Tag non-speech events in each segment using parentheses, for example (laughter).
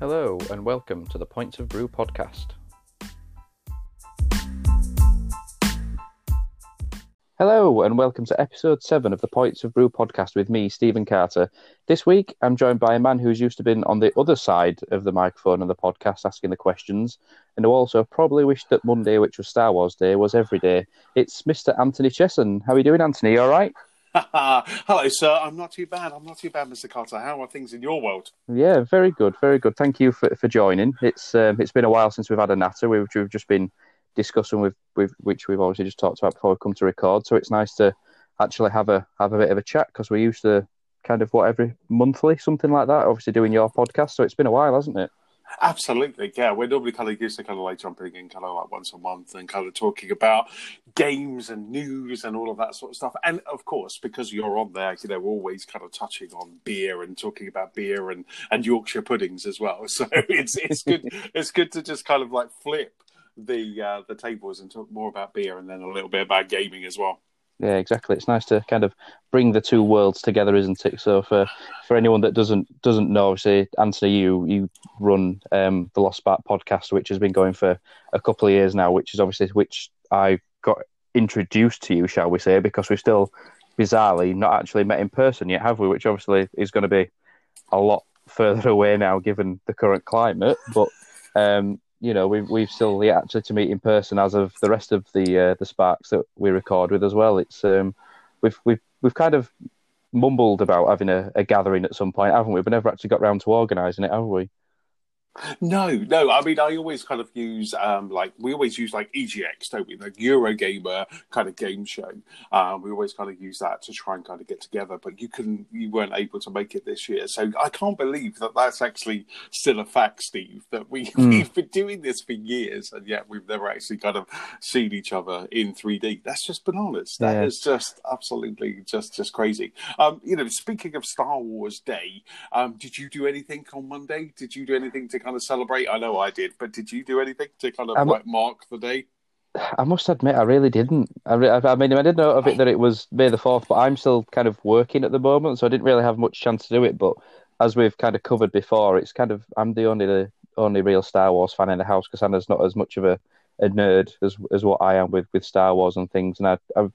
Hello, and welcome to the Points of Brew podcast. Hello, and welcome to episode 7 of the Points of Brew podcast with me, Stephen Carter. This week, I'm joined by a man who's used to been on the other side of the microphone of the podcast asking the questions, and who also probably wished that Monday, which was Star Wars Day, was every day. It's Mr. Anthony Chesson. How are you doing, Anthony? You all right? (laughs) Hello, sir. I'm not too bad. I'm not too bad, Mr. Carter. How are things in your world? Yeah, very good, very good. Thank you for, for joining. It's um, it's been a while since we've had a natter. We've, we've just been discussing with, with which we've obviously just talked about before we come to record. So it's nice to actually have a have a bit of a chat because we used to kind of what every monthly something like that. Obviously doing your podcast, so it's been a while, hasn't it? Absolutely, yeah. We're normally kind of used to kind of like jumping in kind of like once a month and kind of talking about games and news and all of that sort of stuff. And of course, because you're on there, you know, we're always kind of touching on beer and talking about beer and, and Yorkshire puddings as well. (laughs) So it's it's good it's good to just kind of like flip the uh, the tables and talk more about beer and then a little bit about gaming as well. Yeah, exactly. It's nice to kind of bring the two worlds together, isn't it? So for for anyone that doesn't doesn't know, obviously, Anthony, you you run um, the Lost Spark podcast, which has been going for a couple of years now, which is obviously which I got introduced to you, shall we say, because we've still bizarrely not actually met in person yet, have we? Which obviously is going to be a lot further (laughs) away now, given the current climate. But um, you know, we've we've still yet actually to meet in person as of the rest of the uh, the Sparks that we record with as well. It's um, we've we've we've kind of mumbled about having a, a gathering at some point, haven't we? But never actually got round to organising it, have we? No, no. I mean, I always kind of use um, like we always use like EGX, don't we? The Eurogamer kind of game show. Um, we always kind of use that to try and kind of get together. But you can you weren't able to make it this year, so I can't believe that that's actually still a fact, Steve. That we (laughs) mm. we've been doing this for years, and yet we've never actually kind of seen each other in 3D. That's just bananas. That yeah. is just absolutely just just crazy. Um, you know, speaking of Star Wars Day, um, did you do anything on Monday? Did you do anything to kind of celebrate? I know I did, but did you do anything to kind of I'm, like mark the day? I must admit, I really didn't. I, re- I mean, I did know of it that it was May the fourth, but I'm still kind of working at the moment, so I didn't really have much chance to do it. But as we've kind of covered before, it's kind of I'm the only the only real Star Wars fan in the house because Anna's not as much of a, a nerd as as what I am with with Star Wars and things, and I, I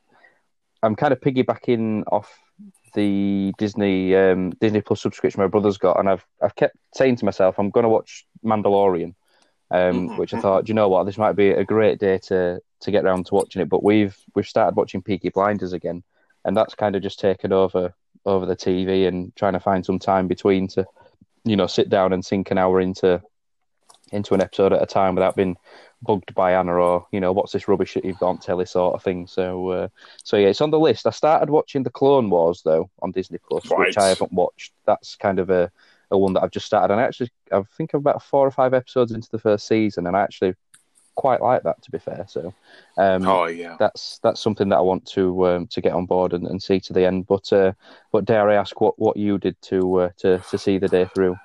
I'm kind of piggybacking off the Disney um, Disney Plus subscription my brother's got, and I've I've kept saying to myself, I'm going to watch Mandalorian, um, mm-hmm. which I thought, you know what, this might be a great day to to get around to watching it. But we've we've started watching Peaky Blinders again, and that's kind of just taken over over the TV and trying to find some time between to, you know, sit down and sink an hour into into an episode at a time without being bugged by Anna or you know what's this rubbish that you've got on telly sort of thing. So uh, so yeah, it's on the list. I started watching the Clone Wars though on Disney Plus, right. which I haven't watched. That's kind of a, a one that I've just started, and I actually I think I'm about four or five episodes into the first season, and I actually quite like that to be fair. So um, oh yeah, that's that's something that I want to um, to get on board and, and see to the end. But uh, but dare I ask what, what you did to uh, to to see the day through?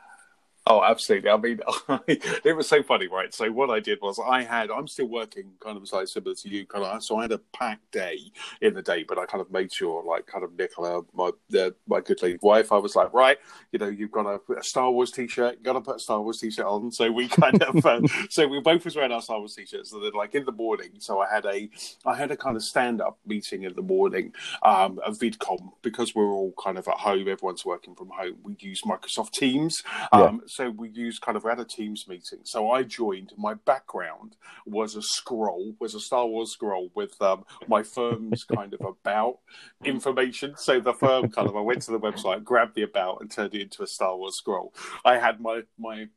Oh, absolutely. I mean, I, (laughs) it was so funny, right? So what I did was I had, I'm still working kind of like similar to you, kind of. So I had a packed day in the day, but I kind of made sure, like, kind of Nicola, my uh, my good lady wife, I was like, right, you know, you've got a, a Star Wars t-shirt, got to put a Star Wars t-shirt on. So we kind of, uh, (laughs) so we both was wearing our Star Wars t-shirts. So then, like in the morning, so I had a, I had a kind of stand-up meeting in the morning, um, a VidCon because we're all kind of at home, everyone's working from home. We use Microsoft Teams. Um, yeah so we used kind of we had a Teams meeting. So I joined. My background was a scroll, was a Star Wars scroll with um, my firm's (laughs) kind of about information. So the firm kind of I went to the website, grabbed the about, and turned it into a Star Wars scroll. I had my my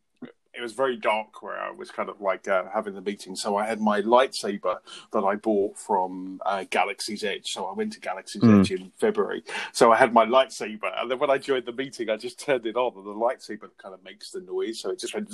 it was very dark where I was kind of like uh, having the meeting. So I had my lightsaber that I bought from uh, Galaxy's Edge. So I went to Galaxy's mm. Edge in February. So I had my lightsaber, and then when I joined the meeting, I just turned it on, and the lightsaber kind of makes the noise. So it just went,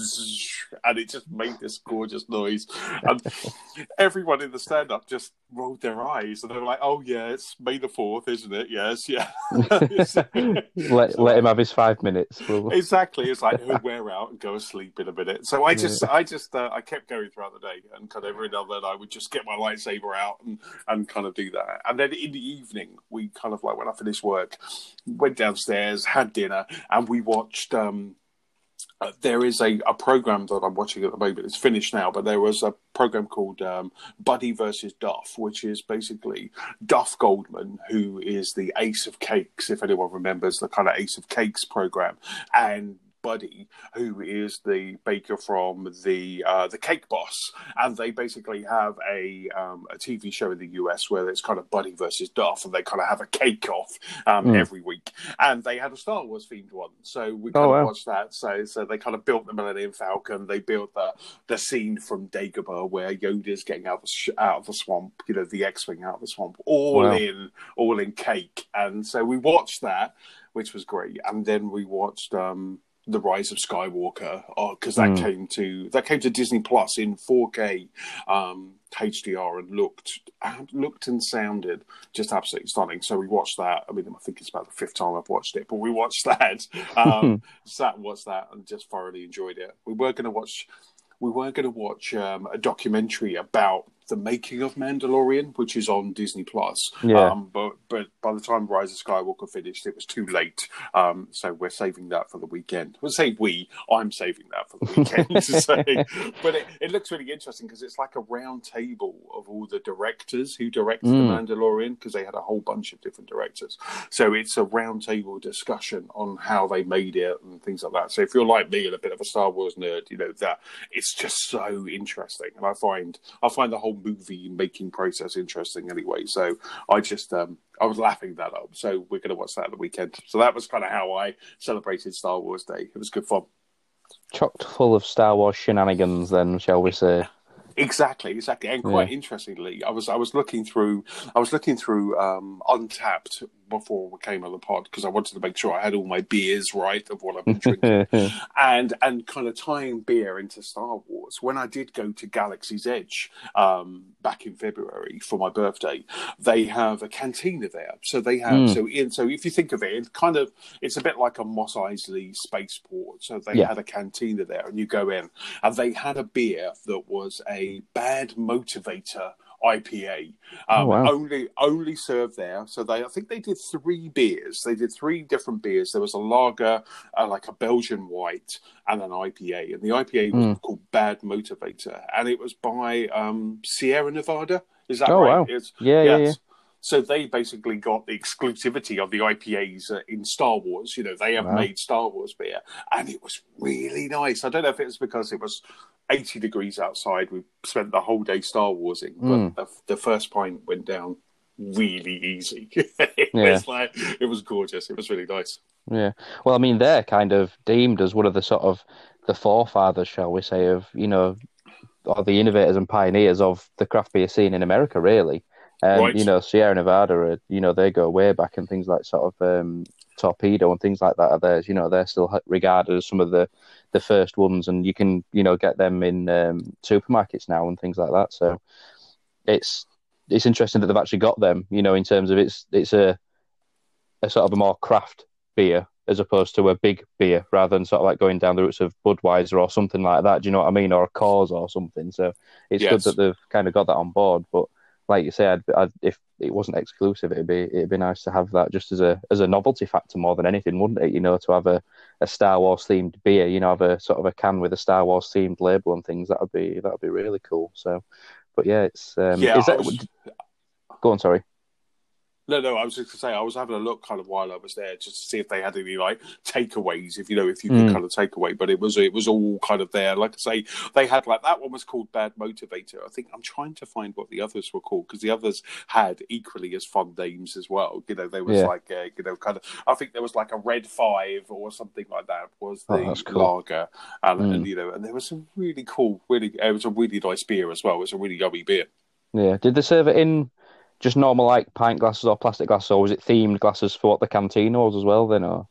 and it just made this gorgeous noise. And (laughs) everyone in the stand-up just rolled their eyes, and they were like, "Oh yeah, it's May the Fourth, isn't it? Yes, yeah." (laughs) (laughs) let, let him have his five minutes. Exactly. It's like he'll wear out and go asleep in a minute. So I just, yeah. I just, uh, I kept going throughout the day, and kind of every now and then I would just get my lightsaber out and and kind of do that. And then in the evening, we kind of like when I finished work, went downstairs, had dinner, and we watched. um uh, there is a, a program that I'm watching at the moment. It's finished now, but there was a program called um, Buddy versus Duff, which is basically Duff Goldman, who is the Ace of Cakes, if anyone remembers the kind of Ace of Cakes program, and Buddy, who is the baker from the uh, the Cake Boss, and they basically have a um, a TV show in the US where it's kind of Buddy versus Duff, and they kind of have a cake off um, mm. every week. And they had a Star Wars themed one, so we kind oh, of wow. watched that. So so they kind of built the Millennium Falcon. They built the the scene from Dagobah where Yoda's getting out of the, sh- out of the swamp, you know, the X-wing out of the swamp, all wow. in all in cake. And so we watched that, which was great. And then we watched. Um, the Rise of Skywalker, because uh, that mm. came to that came to Disney Plus in 4K um, HDR and looked and looked and sounded just absolutely stunning. So we watched that. I mean, I think it's about the fifth time I've watched it, but we watched that, (laughs) um, sat and watched that, and just thoroughly enjoyed it. We were going to watch. We were going to watch um, a documentary about the making of Mandalorian, which is on Disney Plus. Yeah. Um, but but by the time Rise of Skywalker finished, it was too late. Um, so we're saving that for the weekend. We'll say we. I'm saving that for the weekend. (laughs) so, but it, it, looks really interesting because it's like a round table of all the directors who directed mm. the Mandalorian because they had a whole bunch of different directors. So it's a round table discussion on how they made it and things like that. So if you're like me and a bit of a Star Wars nerd, you know that it's just so interesting, and I find I find the whole movie making process interesting anyway. So I just um, I was laughing that up. So we're going to watch that at the weekend. So that was kind of how I celebrated Star Wars Day. It was good fun. Chocked full of Star Wars shenanigans, then shall we say? Exactly, exactly, and quite yeah. interestingly, I was I was looking through I was looking through um, Untappd before we came on the pod because I wanted to make sure I had all my beers right of what I've been drinking, (laughs) and and kind of tying beer into Star Wars. When I did go to Galaxy's Edge um, back in February for my birthday, they have a cantina there. So they have mm. so in so if you think of it, it's kind of it's a bit like a Mos Eisley spaceport. So they yeah. had a cantina there, and you go in, and they had a beer that was a bad motivator IPA. Um, oh, wow. Only only served there. So they, I think they did three beers. They did three different beers. There was a lager, uh, like a Belgian white, and an IPA. And the IPA was mm. called Bad Motivator, and it was by um, Sierra Nevada. Is that oh, right? Wow. It's, yeah, yes. yeah, yeah. So they basically got the exclusivity of the IPAs uh, in Star Wars. You know, they have wow. made Star Wars beer, and it was really nice. I don't know if it was because it was 80 degrees outside. We spent the whole day Star Warsing, but mm. the, the, first pint went down really easy. (laughs) it yeah. was like it was gorgeous. It was really nice. Yeah. Well, I mean, they're kind of deemed as one of the sort of the forefathers, shall we say, of you know, or the innovators and pioneers of the craft beer scene in America, really. And right. you know, Sierra Nevada, are, you know, they go way back and things like sort of um, torpedo and things like that are theirs. You know, they're still regarded as some of the the first ones, and you can you know get them in um, supermarkets now and things like that. So it's it's interesting that they've actually got them. You know, in terms of it's it's a a sort of a more craft beer as opposed to a big beer, rather than sort of like going down the routes of Budweiser or something like that. Do you know what I mean, or a Coors or something? So it's yes. good that they've kind of got that on board, but like you say, I'd, I'd, if it wasn't exclusive, it'd be it'd be nice to have that just as a as a novelty factor more than anything, wouldn't it? You know, to have a, a Star Wars themed beer, you know, have a sort of a can with a Star Wars themed label and things. That would be that would be really cool. So, but yeah, it's um, yeah. That, was... Go on, sorry. No, no, I was just going to say I was having a look kind of while I was there just to see if they had any like takeaways, if you know, if you could mm. kind of take away. But it was it was all kind of there. Like I say, they had like that one was called Bad Motivator. I think I'm trying to find what the others were called because the others had equally as fun names as well. You know, there was yeah. like uh, you know kind of I think there was like a Red Five or something like that was oh, the oh, cool. lager, and, mm. and, you know, and there was some really cool, really it was a really nice beer as well. It was a really yummy beer. Yeah, did they serve it in? Just normal like pint glasses or plastic glasses, or was it themed glasses for what the canteen was as well? Then, or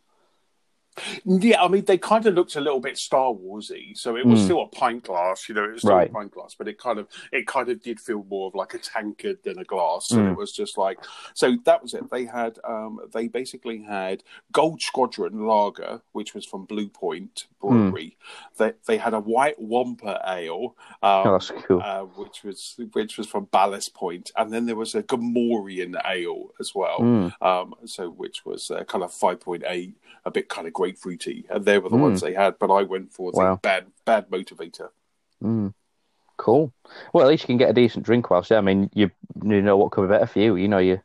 yeah, I mean, they kind of looked a little bit Star Warsy, so it was mm. still a pint glass, you know, it was still right. a pint glass, but it kind of it kind of did feel more of like a tankard than a glass. So mm. it was just like so that was it. They had um they basically had Gold Squadron Lager, which was from Blue Point Brewery. Mm. They they had a White Wampa Ale, um, oh, that's cool. Uh, which was which was from Ballast Point, and then there was a Gamorrean Ale as well. Hmm. Um, so which was uh, kind of five point eight, a bit kind of great grapefruity, and they were the Mm. ones they had. But I went for the Wow. bad bad motivator. Mm. Cool. Well, at least you can get a decent drink whilst. Yeah, I mean, you you know what could be better for you. You know, you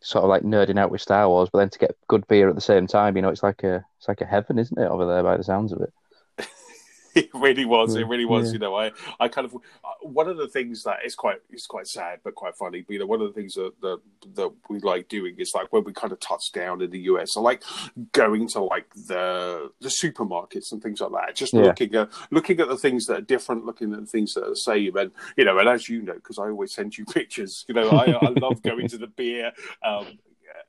sort of like nerding out with Star Wars, but then to get good beer at the same time, you know, it's like a it's like a heaven, isn't it, over there by the sounds of it? (laughs) (laughs) It really was. It really was. yeah. You know, I, I kind of uh, one of the things that is quite is quite sad but quite funny. But you know, one of the things that that, that we like doing is like when we kind of touch down in the US, I like going to like the the supermarkets and things like that. Just Yeah. looking at looking at the things that are different, looking at the things that are the same, and you know, and as you know, because I always send you (laughs) pictures. You know, I, I love going to the beer. Um,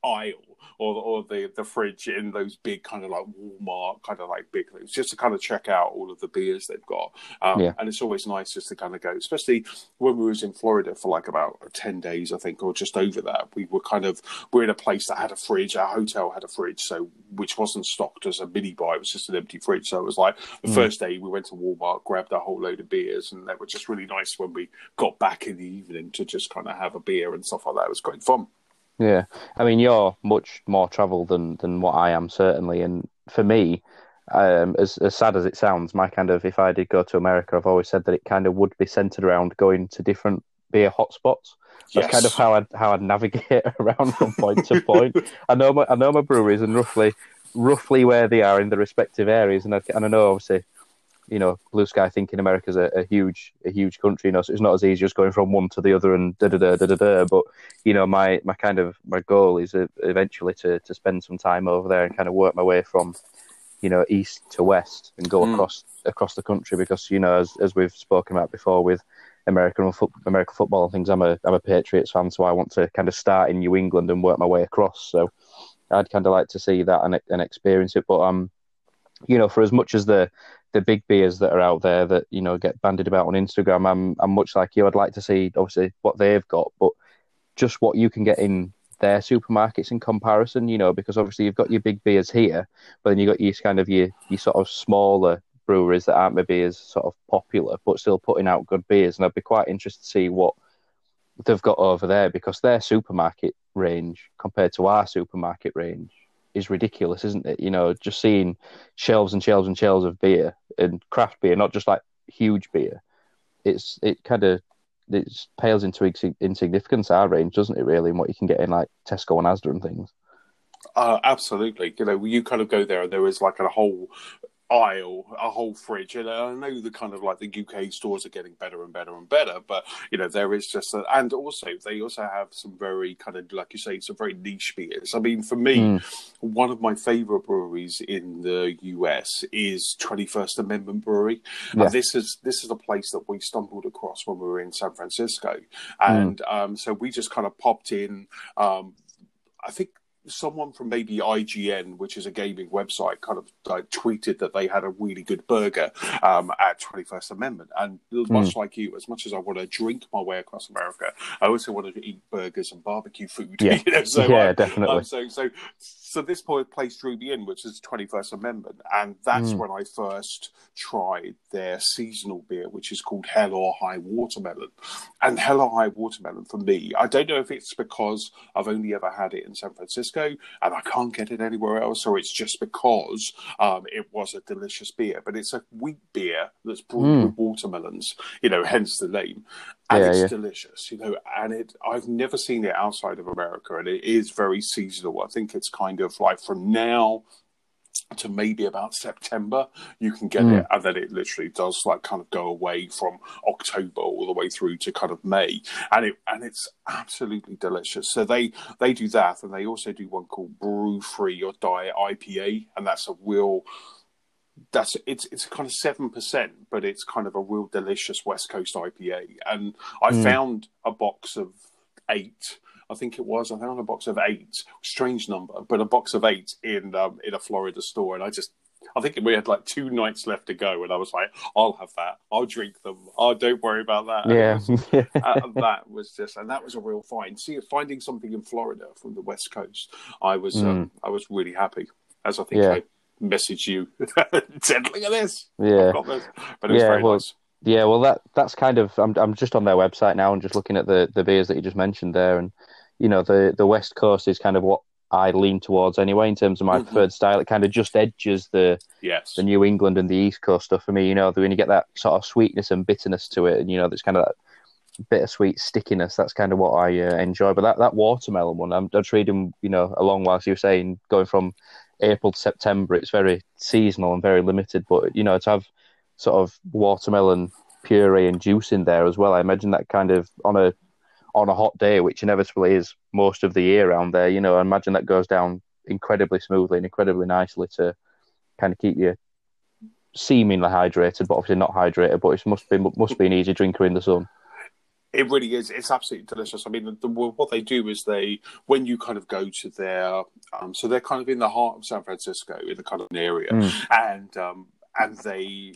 aisle or or the the fridge in those big kind of like Walmart kind of like big things just to kind of check out all of the beers they've got um, Yeah. and it's always nice just to kind of go especially when we was in Florida for like about 10 days I think or just over that we were kind of we're in a place that had a fridge our hotel had a fridge so which wasn't stocked as a mini bar it was just an empty fridge so it was like the Mm. first day we went to Walmart grabbed a whole load of beers and they were just really nice when we got back in the evening to just kind of have a beer and stuff like that it was great fun Yeah, I mean, you're much more travelled than than what I am, certainly. And for me, um, as as sad as it sounds, my kind of if I did go to America, I've always said that it kind of would be centered around going to different beer hotspots. That's Yes. kind of how I how I navigate (laughs) around from point to point. I know my I know my breweries and roughly roughly where they are in the respective areas, and I, and I know obviously, you know, Blue Sky thinking America's a, a huge a huge country, you know, so it's not as easy just going from one to the other and da da da da da da. But you know, my my kind of my goal is uh, eventually to to spend some time over there and kind of work my way from, you know, east to west and go Mm. across across the country because you know, as as we've spoken about before with American foot, American football and things. I'm a I'm a Patriots fan, so I want to kind of start in New England and work my way across. So I'd kind of like to see that and and experience it. But um, you know, for as much as the the big beers that are out there that you know get bandied about on Instagram, I'm I'm much like you. I'd like to see obviously what they've got, but just what you can get in their supermarkets in comparison. You know, because obviously you've got your big beers here, but then you have got your kind of your your sort of smaller breweries that aren't maybe as sort of popular, but still putting out good beers. And I'd be quite interested to see what they've got over there because their supermarket range compared to our supermarket range is ridiculous, isn't it? You know, just seeing shelves and shelves and shelves of beer and craft beer, not just like huge beer. It's it kind of it pales into insignificance our range, doesn't it? Really, and what you can get in like Tesco and Asda and things. Uh, absolutely. You know, you kind of go there and there is like a whole aisle, a whole fridge. And I know the kind of like the UK stores are getting better and better and better, but you know, there is just, a, and also they also have some very kind of, like you say, some very niche beers. I mean, for me, Mm. one of my favorite breweries in the US is 21st Amendment Brewery. Yeah. And this is, this is a place that we stumbled across when we were in San Francisco. And um, so we just kind of popped in. Um, I think someone from maybe IGN, which is a gaming website, kind of like, tweeted that they had a really good burger um, at 21st Amendment. And much like you, as much as I want to drink my way across America, I also want to eat burgers and barbecue food. (laughs) Yeah. you know? so, yeah, uh, definitely. um, so, so, so this place drew me in, which is 21st Amendment, and that's Mm. when I first tried their seasonal beer, which is called Hell or High Watermelon. And Hell or High Watermelon for me, I don't know if it's because I've only ever had it in San Francisco and I can't get it anywhere else, or it's just because um, it was a delicious beer. But it's a wheat beer that's brewed Mm. with watermelons, you know, hence the name. And Yeah, it's yeah. delicious, you know. And it, I've never seen it outside of America, and it is very seasonal. I think it's kind of like from now to maybe about September, you can get Mm. it, and then it literally does like kind of go away from October all the way through to kind of May, and it and it's absolutely delicious. So they they do that, and they also do one called Brew Free or Die IPA, and that's a real that's it's it's kind of seven percent, but it's kind of a real delicious West Coast IPA. And I Mm. found a box of eight. I think it was. I found a box of eight. Strange number, but a box of eight in um, in a Florida store, and I just. I think we had like two nights left to go, and I was like, "I'll have that. I'll drink them. Oh, don't worry about that." Yeah, was- (laughs) uh, that was just, and that was a real find. See, finding something in Florida from the West Coast, I was, um, I was really happy. As I think Mm. Yeah. I messaged you, (laughs) said, "Look at this, yeah. This." But it was Yeah, very well, nice. Yeah, well, that that's kind of. I'm I'm just on their website now and just looking at the the beers that you just mentioned there, and you know the the West Coast is kind of what I lean towards anyway in terms of my Mhm. preferred style. It kind of just edges the Yes. the New England and the East Coast stuff for me. You know, when you get that sort of sweetness and bitterness to it, and you know, there's kind of that bittersweet stickiness. That's kind of what I uh, enjoy. But that, that watermelon one, I'm, I'm reading, you know, along whilst you were saying going from April to September, it's very seasonal and very limited. But you know, to have sort of watermelon puree and juice in there as well, I imagine that kind of on a on a hot day, which inevitably is most of the year around there. You know, I imagine that goes down incredibly smoothly and incredibly nicely to kind of keep you seemingly hydrated, but obviously not hydrated. But it must be must be an easy drinker in the sun. It really is. It's absolutely delicious. I mean, the, the, what they do is they, when you kind of go to their, um, so they're kind of in the heart of San Francisco, in the kind of area, Mm. and um, and they,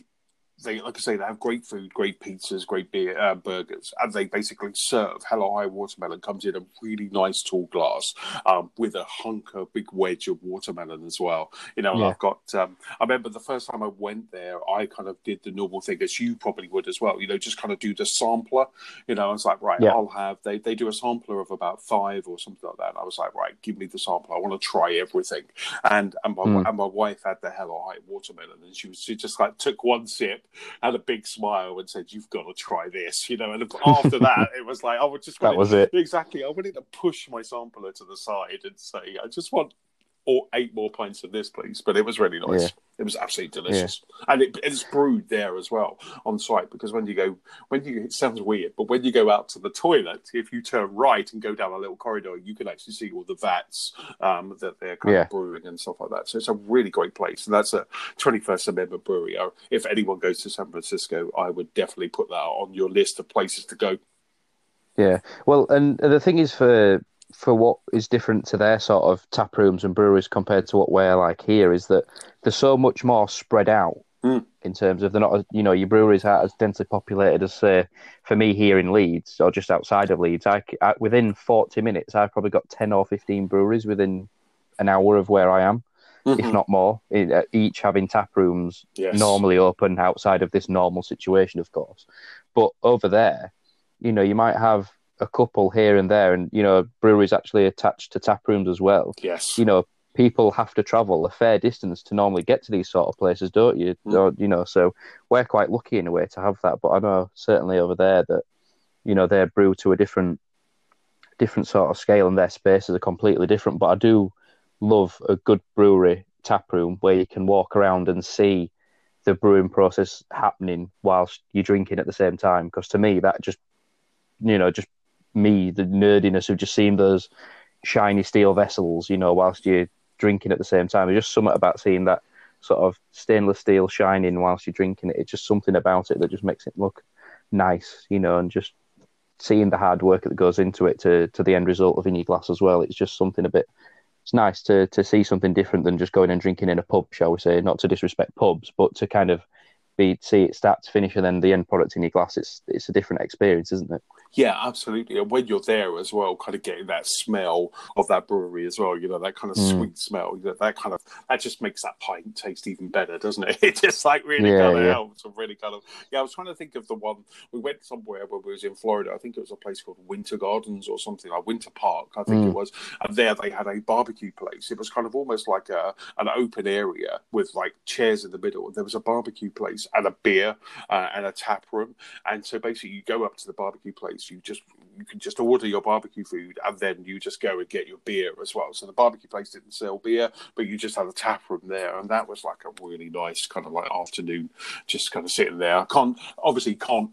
they like I say, they have great food, great pizzas, great beer, uh, burgers, and they basically serve Hell or High watermelon comes in a really nice tall glass um, with a hunk, a big wedge of watermelon as well. You know, Yeah. I've got. Um, I remember the first time I went there, I kind of did the normal thing as you probably would as well. You know, just kind of do the sampler. You know, I was like, right, Yeah. I'll have. They they do a sampler of about five or something like that. And I was like, right, give me the sampler. I want to try everything. And and my Mm. and my wife had the Hell or High watermelon, and she was she just like took one sip, (laughs) had a big smile, and said, "You've got to try this." You know, and (laughs) after that, it was like I would just That was it. exactly. I wanted to push my sampler to the side and say, "I just want." Or eight more pints of this, please. But it was really nice. Yeah. It was absolutely delicious, and it, it's brewed there as well on site. Because when you go, when you it sounds weird, but when you go out to the toilet, if you turn right and go down a little corridor, you can actually see all the vats um, that they're kind Yeah. of brewing and stuff like that. So it's a really great place, and that's a 21st Amendment brewery. Uh, If anyone goes to San Francisco, I would definitely put that on your list of places to go. Yeah. Well, and the thing is for for what is different to their sort of tap rooms and breweries compared to what we're like here is that they're so much more spread out Mm. in terms of they're not, you know, your breweries aren't as densely populated as say for me here in Leeds or just outside of Leeds. I, I- within forty minutes, I've probably got ten or fifteen breweries within an hour of where I am, if Mhm. not more. uh, Each having tap rooms yes. normally open outside of this normal situation, of course. But over there, you know, you might have a couple here and there, and you know, breweries actually attached to tap rooms as well. Yes. You know, people have to travel a fair distance to normally get to these sort of places, don't you? Mm. Or, you know, so we're quite lucky in a way to have that. But I know certainly over there that you know they brew to a different different sort of scale, and their spaces are completely different. But I do love a good brewery tap room where you can walk around and see the brewing process happening whilst you're drinking at the same time. Because to me, that just, you know, just me, the nerdiness of just seeing those shiny steel vessels, you know, whilst you're drinking at the same time. There's just something about seeing that sort of stainless steel shining whilst you're drinking it. It's just something about it that just makes it look nice, you know, and just seeing the hard work that goes into it to to the end result of in your glass as well. It's just something a bit. It's nice to to see something different than just going and drinking in a pub, shall we say? Not to disrespect pubs, but to kind of be see it start to finish and then the end product in your glass. It's it's a different experience, isn't it? Yeah, absolutely. And when you're there as well, kind of getting that smell of that brewery as well, you know, that kind of Mm. sweet smell, you know, that kind of, that just makes that pint taste even better, doesn't it? (laughs) It just like really Yeah, kind of yeah. helps and really kind of, yeah, I was trying to think of the one, we went somewhere when we was in Florida. I think it was a place called Winter Gardens or something, like Winter Park, I think Mm. it was. And there they had a barbecue place. It was kind of almost like a, an open area with like chairs in the middle. There was a barbecue place and a beer uh, and a tap room. And so basically, you go up to the barbecue place, you just you can just order your barbecue food, and then you just go and get your beer as well. So the barbecue place didn't sell beer, but you just had a tap room there, and that was like a really nice kind of like afternoon, just kind of sitting there. I can't obviously can't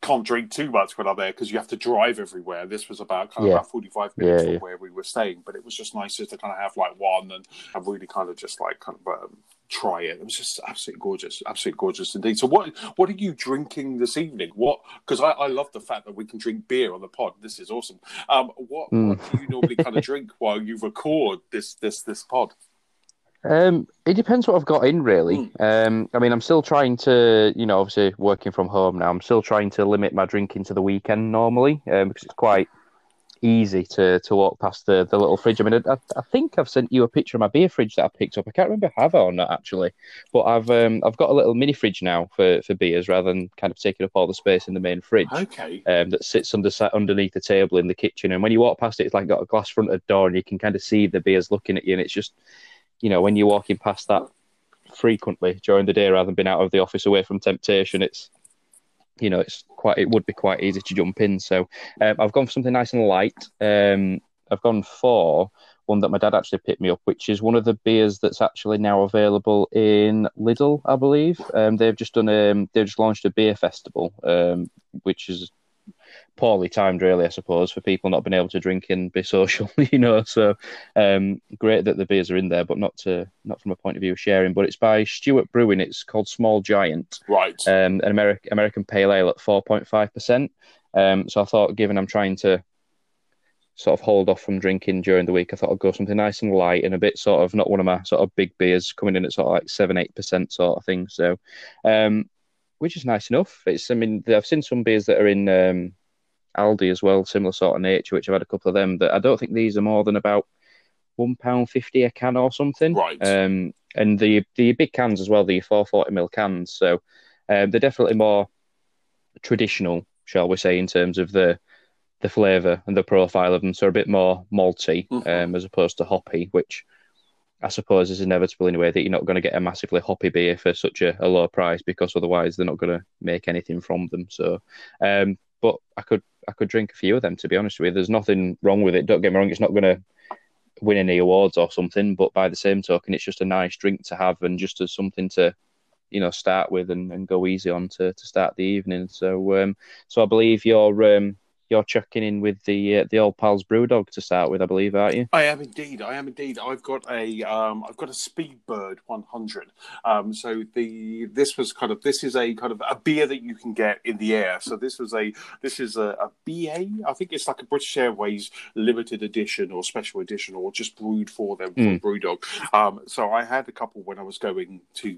can't drink too much when I'm there because you have to drive everywhere. This was about kind of Yeah. about 45 minutes Yeah, from yeah. where we were staying, but it was just nice to kind of have like one and, and really kind of just like kind of um, try it. It was just absolutely gorgeous, absolutely gorgeous indeed. So what what are you drinking this evening? What because I, I love the fact that we can drink beer on the pod. This is awesome. Um, what, Mm. what do you normally kind of drink while you record this this this pod? Um, it depends what I've got in, really. Um, I mean, I'm still trying to, you know, obviously working from home now. I'm still trying to limit my drinking to the weekend normally, um, because it's quite easy to, to walk past the, the little fridge. I mean, I, I think I've sent you a picture of my beer fridge that I picked up. I can't remember if I have or not actually, but I've um, I've got a little mini fridge now for, for beers rather than kind of taking up all the space in the main fridge. Okay. Um, that sits under underneath the table in the kitchen, and when you walk past it, it's like got a glass fronted door, and you can kind of see the beers looking at you, and it's just, you know, when you're walking past that frequently during the day rather than being out of the office away from temptation, it's you know, it's quite it would be quite easy to jump in. So um, I've gone for something nice and light. Um, I've gone for one that my dad actually picked me up, which is one of the beers that's actually now available in Lidl, I believe. Um, they've just done um, they've just launched a beer festival, um, which is poorly timed, really, I suppose, for people not being able to drink and be (laughs) social, you know. So um, great that the beers are in there, but not to not from a point of view of sharing. But it's by Stuart Brewing. It's called Small Giant, right? Um, an American American Pale Ale at four point five percent. Um, so I thought, given I'm trying to sort of hold off from drinking during the week, I thought I'd go something nice and light and a bit sort of not one of my sort of big beers coming in at sort of like seven eight percent sort of thing. So. Um, which is nice enough. It's, I mean, I've seen some beers that are in um, Aldi as well, similar sort of nature, which I've had a couple of them. That I don't think these are more than about one pound fifty a can or something. Right. Um, and the the big cans as well, the four forty ml cans. So um, they're definitely more traditional, shall we say, in terms of the the flavour and the profile of them. So a bit more malty mm-hmm. um, as opposed to hoppy, which I suppose is inevitable in a way that you're not going to get a massively hoppy beer for such a, a low price because otherwise they're not going to make anything from them. So, um, but I could I could drink a few of them to be honest with you. There's nothing wrong with it. Don't get me wrong; it's not going to win any awards or something. But by the same token, it's just a nice drink to have and just as something to you know start with and, and go easy on to, to start the evening. So um, so I believe you're um, you're checking in with the uh, the old pals Brewdog to start with, I believe, aren't you? I am indeed. I am indeed. I've got a um, I've got a Speedbird 100. Um, so the this was kind of this is a kind of a beer that you can get in the air. So this was a this is a, a BA. I think it's like a British Airways limited edition or special edition or just brewed for them for mm. Brewdog. Um, so I had a couple when I was going to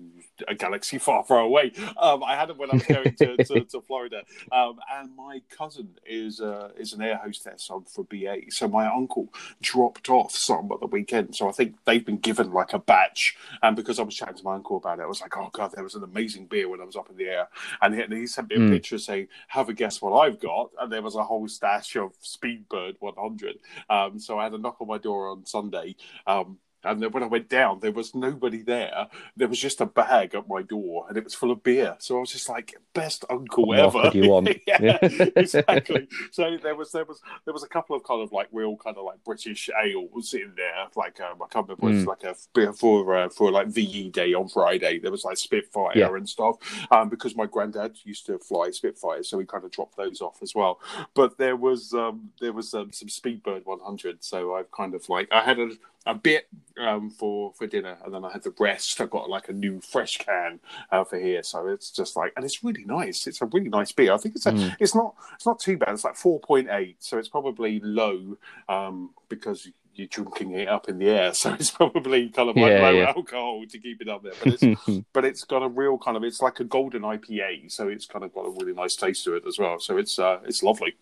a galaxy far, far away. Um, I had them when I was going to, to, (laughs) to Florida, um, and my cousin is uh, is an air hostess on for BA. So my uncle dropped off some at the weekend. So I think they've been given like a batch. And because I was chatting to my uncle about it, I was like, oh god, there was an amazing beer when I was up in the air. And he, and he sent me a mm. picture saying, have a guess what I've got. And there was a whole stash of Speedbird 100. Um, so I had a knock on my door on Sunday. Um, and then when I went down, there was nobody there. There was just a bag at my door, and it was full of beer. So I was just like, "Best uncle what ever." you want? (laughs) (laughs) yeah, exactly. So there was there was there was a couple of kind of like real kind of like British ales in there. Like um, I can't remember, mm. like a beer for uh, for like VE Day on Friday. There was like Spitfire yeah. and stuff. Um, because my granddad used to fly Spitfire, so we kind of dropped those off as well. But there was um there was um, some Speedbird 100. So I've kind of like I had a a bit um, for for dinner, and then I had the rest. I got like a new fresh can uh, for here, so it's just like, and it's really nice. It's a really nice beer. I think it's a, mm. it's not it's not too bad. It's like four point eight, so it's probably low um, because you're drinking it up in the air, (laughs) so it's probably kind of like yeah, low yeah. alcohol to keep it up there. But it's (laughs) but it's got a real kind of it's like a golden IPA, so it's kind of got a really nice taste to it as well. So it's uh, it's lovely.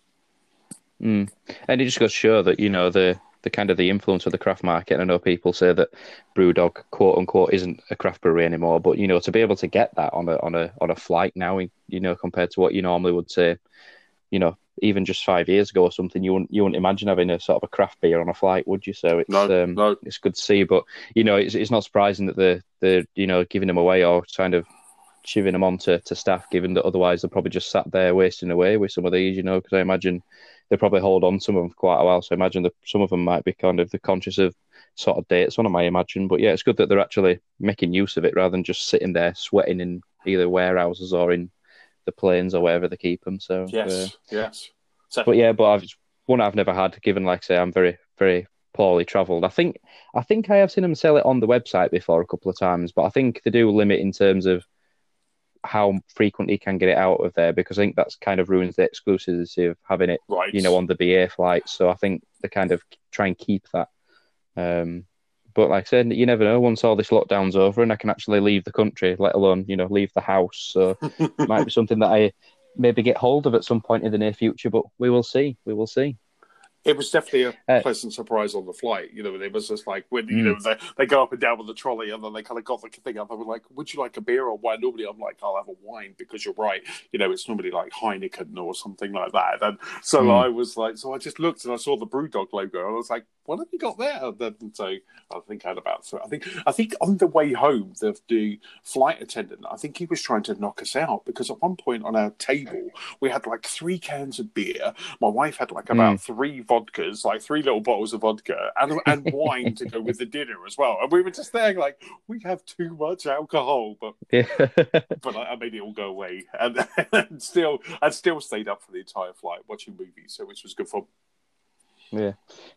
Mm. And it just goes to show that you know the the kind of the influence of the craft market. And I know people say that BrewDog quote unquote isn't a craft brewery anymore, but you know to be able to get that on a on a on a flight now, you know, compared to what you normally would say, you know, even just five years ago or something, you wouldn't you wouldn't imagine having a sort of a craft beer on a flight, would you? So it's no, um, no. it's good to see, but you know, it's it's not surprising that the the you know giving them away or kind of chiving them on to, to staff, given that otherwise they're probably just sat there wasting away with some of these, you know, because I imagine they probably hold on some of them for quite a while. So I imagine that some of them might be kind of the conscious of sort of dates on them, I imagine. But yeah, it's good that they're actually making use of it rather than just sitting there sweating in either warehouses or in the planes or wherever they keep them. So yes, uh, yes. So, but yeah, but I've one I've never had. Given like I say, I'm very very poorly travelled. I think I think I have seen them sell it on the website before a couple of times, but I think they do limit in terms of how frequently you can get it out of there because I think that's kind of ruins the exclusivity of having it, right. you know, on the BA flights. So I think they kind of try and keep that. Um, but like I said, you never know. Once all this lockdown's over and I can actually leave the country, let alone you know leave the house, so (laughs) it might be something that I maybe get hold of at some point in the near future. But we will see. We will see. It was definitely a uh, pleasant surprise on the flight. You know, it was just like when you know mm. they, they go up and down with the trolley, and then they kind of got the thing up. I was like, "Would you like a beer or wine?" Normally, I'm like, "I'll have a wine," because you're right. You know, it's normally like Heineken or something like that. And so mm. I was like, so I just looked and I saw the BrewDog logo, and I was like, "What have you got there?" And then, so I think I had about. So I think I think on the way home, the the flight attendant, I think he was trying to knock us out because at one point on our table we had like three cans of beer. My wife had like about mm. three vodkas, like three little bottles of vodka, and and (laughs) wine to go with the dinner as well. And we were just there like we have too much alcohol, but yeah. (laughs) but I, I, made it all go away, and, (laughs) and still I still stayed up for the entire flight watching movies, so which was good fun. Yeah,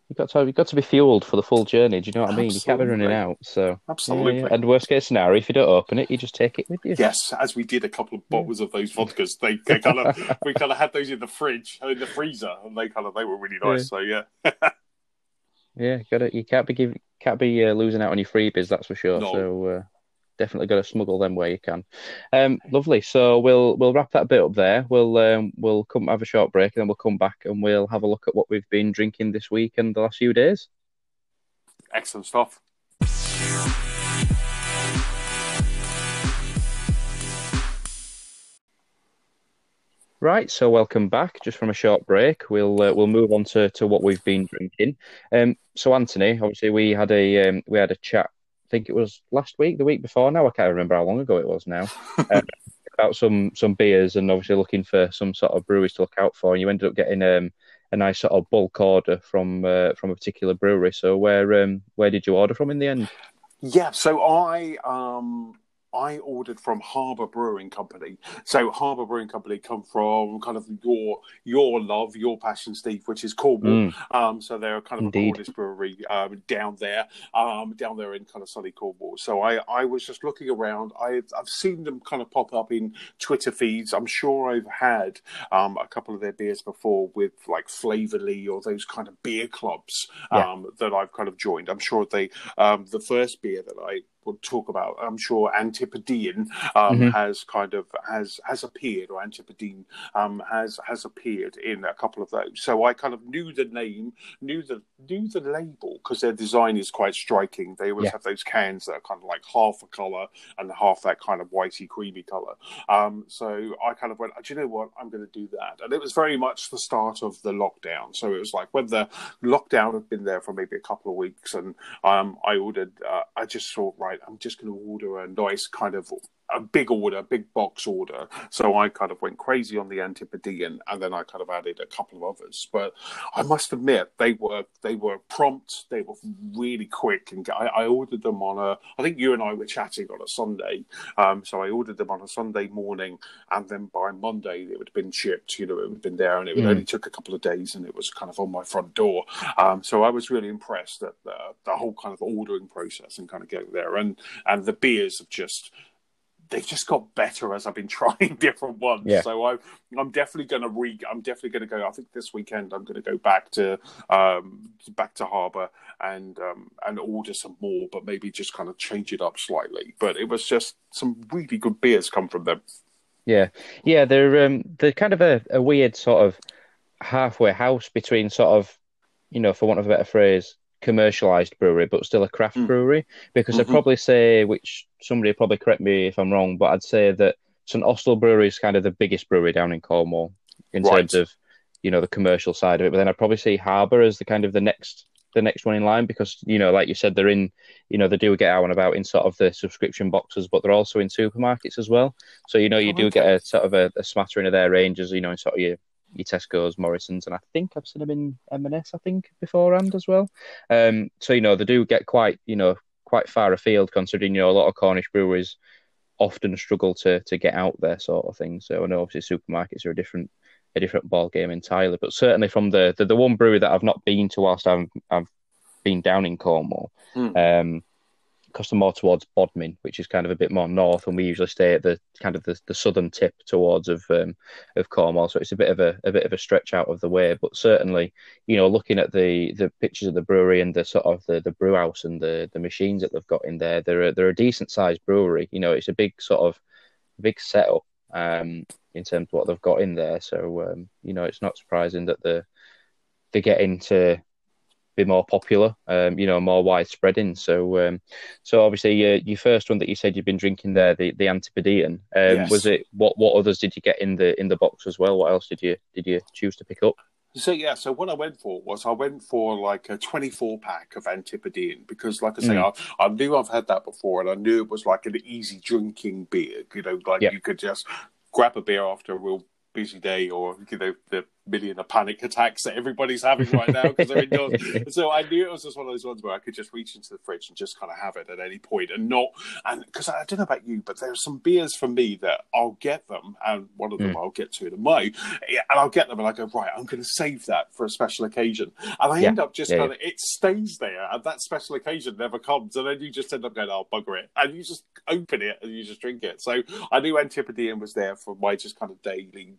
you got to you got to be fueled for the full journey. Do you know what I mean? Absolutely. You can't be running out. So absolutely. Yeah, And worst case scenario, if you don't open it, you just take it with you. Yes, as we did a couple of bottles of those vodkas. They, they kind of (laughs) we kind of had those in the fridge, in the freezer, and they kind of they were really nice. Yeah. So yeah. (laughs) yeah, got it. You can't be give, can't be uh, losing out on your freebies. That's for sure. No. So. Uh, definitely got to smuggle them where you can. Um, lovely. So we'll we'll wrap that bit up there. We'll um, we'll come have a short break and then we'll come back and we'll have a look at what we've been drinking this week and the last few days. Excellent stuff. Right, so welcome back. Just from a short break, we'll uh, we'll move on to, to what we've been drinking. Um, so Anthony, obviously we had a um, we had a chat think it was last week, the week before. Now I can't remember how long ago it was now. (laughs) um, about some some beers and obviously looking for some sort of breweries to look out for. And you ended up getting um, a nice sort of bulk order from uh, from a particular brewery. So where um, where did you order from in the end? Yeah, so I um I ordered from Harbour Brewing Company. So Harbour Brewing Company come from kind of your your love, your passion, Steve, which is Cornwall. Mm. Um, so they're kind of Indeed. a Cornish brewery um, down there, um, down there in kind of sunny Cornwall. So I, I was just looking around. I, I've seen them kind of pop up in Twitter feeds. I'm sure I've had um, a couple of their beers before with like Flavourly or those kind of beer clubs yeah. Um, that I've kind of joined. I'm sure they um, the first beer that I we'll talk about. I'm sure Antipodean um, mm-hmm. has kind of has has appeared, or Antipodean um, has has appeared in a couple of those. So I kind of knew the name, knew the knew the label because their design is quite striking. They always yeah. have those cans that are kind of like half a color and half that kind of whitey creamy color. Um, so I kind of went, do you know what? I'm going to do that, and it was very much the start of the lockdown. So it was like when the lockdown had been there for maybe a couple of weeks, and um, I ordered. Uh, I just thought, right right, I'm just going to order a nice kind of a big order, a big box order. So I kind of went crazy on the Antipodean, and then I kind of added a couple of others. But I must admit, they were they were prompt, they were really quick, and I, I ordered them on a. I think you and I were chatting on a Sunday, um, so I ordered them on a Sunday morning, and then by Monday it would have been shipped. You know, it would have been there, and it mm. only took a couple of days, and it was kind of on my front door. Um, so I was really impressed at the, the whole kind of ordering process and kind of getting there, and and the beers have just they've just got better as I've been (laughs) trying different ones. Yeah. So I, I'm definitely going to re. I'm definitely going to go. I think this weekend I'm going to go back to um, back to Harbour and um, and order some more, but maybe just kind of change it up slightly. But it was just some really good beers come from them. Yeah, yeah, they're um, they're kind of a, a weird sort of halfway house between sort of, you know, for want of a better phrase, commercialized brewery, but still a craft mm. brewery. Because mm-hmm. I'd probably say, which somebody probably correct me if I'm wrong, but I'd say that St Austell Brewery is kind of the biggest brewery down in Cornwall in right. terms of you know the commercial side of it. But then I'd probably say Harbour as the kind of the next the next one in line because you know like you said they're in you know they do get out and about in sort of the subscription boxes but they're also in supermarkets as well so you know you oh, do okay. get a sort of a, a, smattering of their ranges you know in sort of your your Tesco's, Morrison's, and I think I've seen them in M&S, I think, beforehand as well. Um, so you know they do get quite you know quite far afield, considering you know a lot of Cornish breweries often struggle to to get out there, sort of thing. So I know obviously supermarkets are a different a different ball game entirely, but certainly from the the, the one brewery that I've not been to whilst I've I've been down in Cornwall. Mm. Um, Costa more towards Bodmin, which is kind of a bit more north, and we usually stay at the kind of the, the southern tip towards of um, of Cornwall. So it's a bit of a, a bit of a stretch out of the way, but certainly, you know, looking at the the pictures of the brewery and the sort of the, the brew house and the the machines that they've got in there, they're a, they're a decent sized brewery. You know, it's a big sort of big setup um, in terms of what they've got in there. So um, you know, it's not surprising that the they're getting to be more popular, um, you know, more widespreading. So, um, so obviously, uh, your first one that you said you've been drinking there, the the Antipodean, um, Yes. was it? What what others did you get in the in the box as well? What else did you did you choose to pick up? So yeah, so what I went for was I went for like a 24 pack of Antipodean because, like I say, I, I knew I've had that before, and I knew it was like an easy drinking beer. You know, like Yeah. you could just grab a beer after a real busy day, or you know, the million of panic attacks that everybody's having right now because they're indoors. (laughs) so I knew it was just one of those ones where I could just reach into the fridge and just kind of have it at any point and not. And because I don't know about you, but there are some beers for me that I'll get them, and one of them mm. I'll get to in a May, and I'll get them and I go right. I'm going to save that for a special occasion, and I Yeah. end up just Yeah, kind of it stays there, and that special occasion never comes, and then you just end up going, "Oh bugger it," and you just open it and you just drink it. So I knew Antipodean was there for my just kind of daily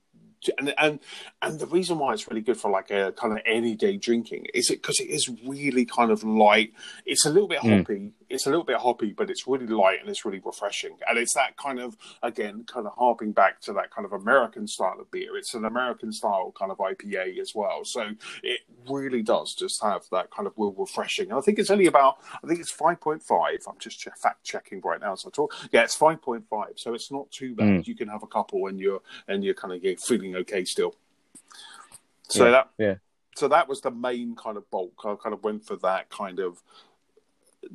and and and the reason why it's really good for like a kind of any day drinking is it because it is really kind of light. It's a little bit Mm. It's a little bit hoppy, but it's really light and it's really refreshing. And it's that kind of again, kind of harping back to that kind of American style of beer. It's an American style kind of IPA as well. So it really does just have that kind of real refreshing. And I think it's only about I think it's five point five. I'm just fact checking right now as I talk. Yeah, it's five point five. So it's not too bad. Mm. You can have a couple and you're and you're kind of yeah, feeling okay still. So Yeah, that yeah. so that was the main kind of bulk. I kind of went for that kind of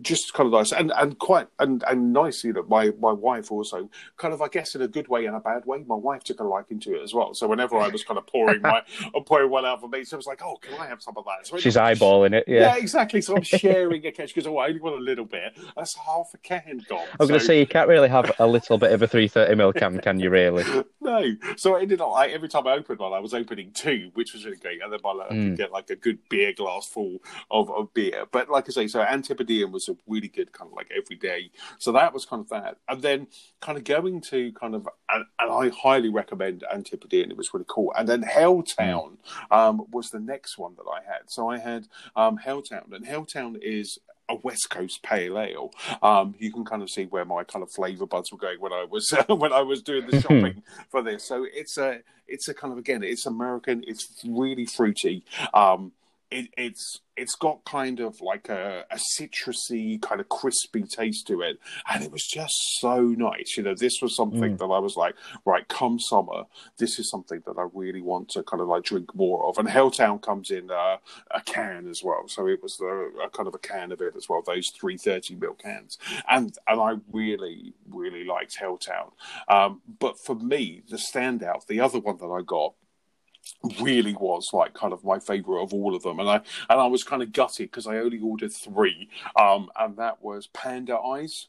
just kind of nice and and quite and and nice. You know, my my wife also kind of I guess in a good way and a bad way. My wife took a liking to it as well. So whenever I was kind of pouring my (laughs) pouring one out for me, she was like, "Oh, can I have some of that?" So She's eyeballing it. yeah. Yeah. exactly. So I'm sharing a can. She goes, "Oh, I only want a little bit." That's half a can gone. I was going to say you can't really have a little bit of a 330 ml can, can you? Really? (laughs) no. So I ended up like every time I opened one, I was opening two, which was really great. And then by like, I Mm. could get like a good beer glass full of, of beer. But like I say, so Antipodean was a really good kind of like every day. So that was kind of that. And then kind of going to kind of, and, and I highly recommend Antipodean. It was really cool. And then Helltown um, was the next one that I had. So I had um, Helltown, and Helltown is a West Coast pale ale. Um, you can kind of see where my kind of flavour buds were going when I was (laughs) when I was doing the (laughs) shopping for this. So it's a it's a kind of again it's American. It's really fruity. Um, it, it's it's got kind of like a, a citrusy kind of crispy taste to it, and it was just so nice. You know, this was something that I was like, right, come summer, this is something that I really want to kind of like drink more of. And Helltown comes in uh, a can as well, so it was the, a kind of a can of it as well. Those three thirty mil cans, and and I really really liked Helltown. Um, but for me, the standout, the other one that I got really was like kind of my favorite of all of them and i and i was kind of gutted because i only ordered three um and that was panda eyes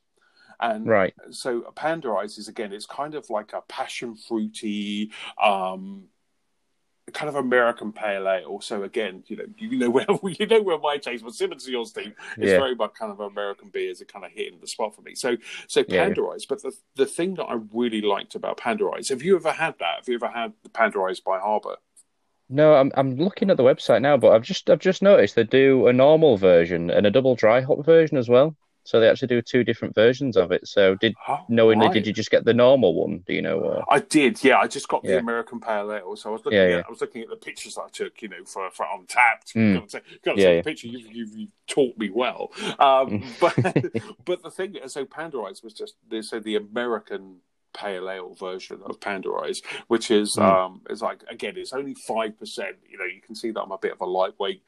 and Right. so panda eyes is again it's kind of like a passion fruity um kind of American pale ale. So again, you know, you know where (laughs) you know where my taste was similar to yours, Steve. It's Yeah. very much kind of American beers are kind of hitting the spot for me. So so Yeah. Panda Eyes. But the the thing that I really liked about Panda Eyes, have you ever had that? Have you ever had the Panda Eyes by Harbour? No, I'm I'm looking at the website now, but I've just I've just noticed they do a normal version and a double dry hop version as well. So they actually do two different versions of it. So did Oh, knowingly right. did you just get the normal one? Do you know? Or... I did, yeah. I just got the Yeah. American Pale Ale, so I was looking Yeah, at yeah. I was looking at the pictures I took, you know, for for Untappd. Mm. Got to say, got to Yeah, yeah. picture. You've, you've, you've taught me well, um, Mm. but (laughs) but the thing, so Panda Eyes was just they said the American pale ale version of Panda Eyes, which is Mm. um is like again, it's only five percent. You know, you can see that I'm a bit of a lightweight.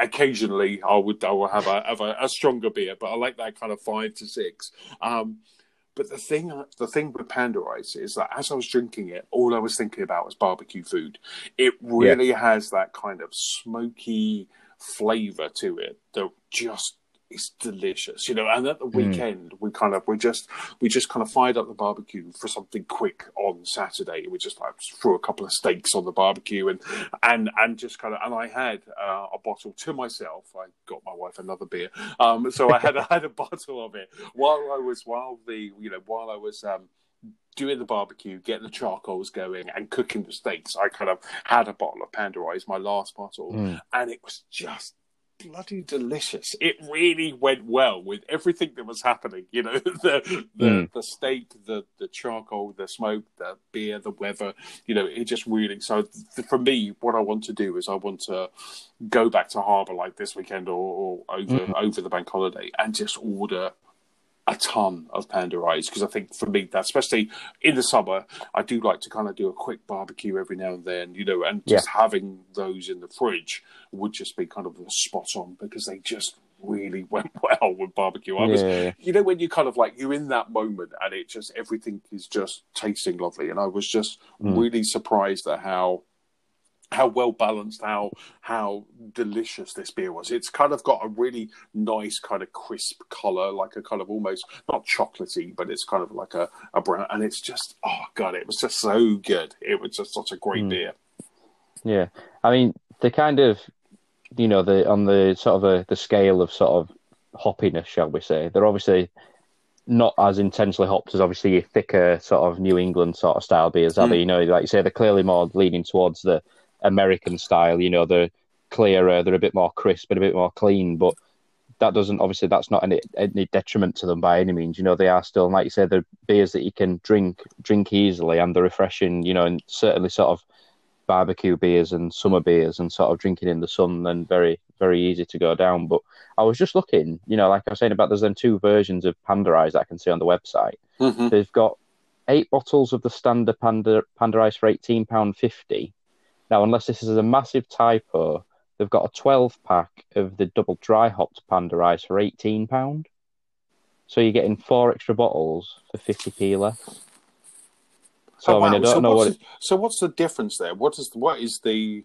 Occasionally, I would I will have a have a, a stronger beer, but I like that kind of five to six. Um, but the thing, the thing with Panda Eyes is that as I was drinking it, all I was thinking about was barbecue food. It really has that kind of smoky flavor to it that just is delicious, you know. And at the weekend, we kind of we just we just kind of fired up the barbecue for something quick on Saturday. We just like threw a couple of steaks on the barbecue and and and just kind of and I had uh, a bottle to myself. I got my wife another beer, um, so I had (laughs) I had a bottle of it while I was while the you know while I was um, doing the barbecue, getting the charcoals going, and cooking the steaks. I kind of had a bottle of Eyes, my last bottle, Mm. and it was just bloody delicious. It really went well with everything that was happening. You know, (laughs) the the, mm. the steak, the the charcoal, the smoke, the beer, the weather. You know, it just really. So for me, what I want to do is I want to go back to harbour like this weekend or, or over mm. over the bank holiday and just order a ton of Panda Eyes because I think for me that especially in the summer I do like to kind of do a quick barbecue every now and then you know and just yeah. having those in the fridge would just be kind of spot on because they just really (laughs) went well with barbecue. I was yeah. you know when you kind of like you're in that moment and it just everything is just tasting lovely and I was just mm. really surprised at how how well balanced, how how delicious this beer was. It's kind of got a really nice kind of crisp color, like a kind of almost not chocolatey, but it's kind of like a, a brown. And it's just oh god, it was just so good. It was just such a great mm. beer. Yeah, I mean the kind of you know the on the sort of a, the scale of sort of hoppiness, shall we say? They're obviously not as intensely hopped as obviously your thicker sort of New England sort of style beers, are mm. they? You know, like you say, they're clearly more leaning towards the American style. You know, they're clearer, they're a bit more crisp and a bit more clean, but that doesn't obviously that's not any any detriment to them by any means. You know, they are still like you say, they're beers that you can drink drink easily and they're refreshing. You know, and certainly sort of barbecue beers and summer beers and sort of drinking in the sun and very very easy to go down. But I was just looking, you know, like I was saying about there's then two versions of Panda that I can see on the website. Mm-hmm. They've got eight bottles of the standard Panda Panda Eyes for eighteen pound fifty now, unless this is a massive typo, they've got a 12 pack of the double dry hopped Panda Eyes for £18. So you're getting four extra bottles for 50p less. So, oh, I mean. I don't so know what. It... So, what's the difference there? What is what is the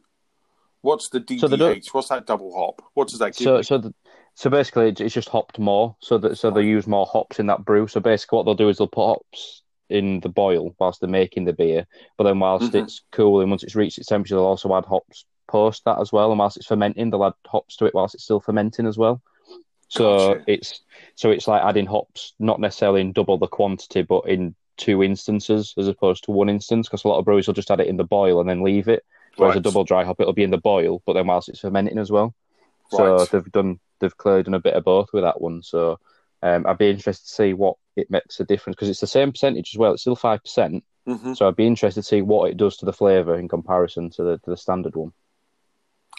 what's the DDH? So the, what's that double hop? What does that give? So, so, the, so basically, it's just hopped more. So that so they use more hops in that brew. So basically, what they'll do is they'll put hops in the boil whilst they're making the beer. But then whilst mm-hmm. it's cooling, once it's reached its temperature, they'll also add hops post that as well. And whilst it's fermenting, they'll add hops to it whilst it's still fermenting as well. So gotcha. it's so it's like adding hops, not necessarily in double the quantity, but in two instances as opposed to one instance. Because a lot of breweries will just add it in the boil and then leave it. Whereas right. a double dry hop, it'll be in the boil, but then whilst it's fermenting as well. Right. So they've done they've clearly done a bit of both with that one. So um, I'd be interested to see what it makes a difference because it's the same percentage as well. It's still five percent. Mm-hmm. So I'd be interested to see what it does to the flavour in comparison to the to the standard one.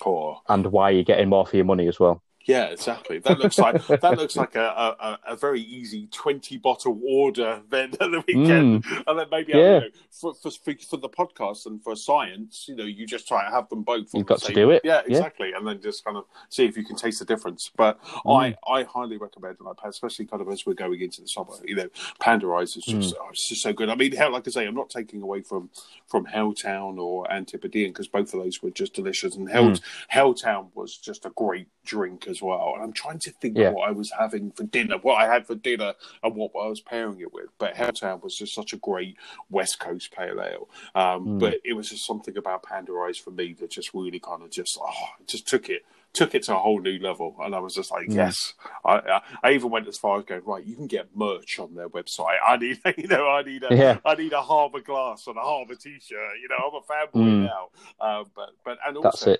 Oh. And why you're getting more for your money as well. Yeah, exactly. That looks like that looks like a, a, a, very easy twenty bottle order then at the weekend, mm. and then maybe yeah. you know, for, for, for the podcast and for science, you know, you just try to have them both. You've got to do it. Yeah, exactly, yeah. and then just kind of see if you can taste the difference. But mm. I I highly recommend like especially kind of as we're going into the summer. You know, Panda Eyes is just mm. oh, it's just so good. I mean, hell, like I say, I'm not taking away from from Helltown or Antipodean because both of those were just delicious, and Hell mm. Helltown was just a great drink as well. And I'm trying to think yeah. what I was having for dinner, what I had for dinner, and what I was pairing it with. But Helltown was just such a great West Coast pale ale. Um, mm. But it was just something about Panda Eyes for me that just really kind of just, oh, just took it took it to a whole new level, and I was just like, mm. yes. I, I, I even went as far as going, right, you can get merch on their website. I need, (laughs) you know, I need a, yeah. I need a Harbour glass and a Harbour t-shirt. You know, I'm a fanboy mm. now. Uh, but, but, and also,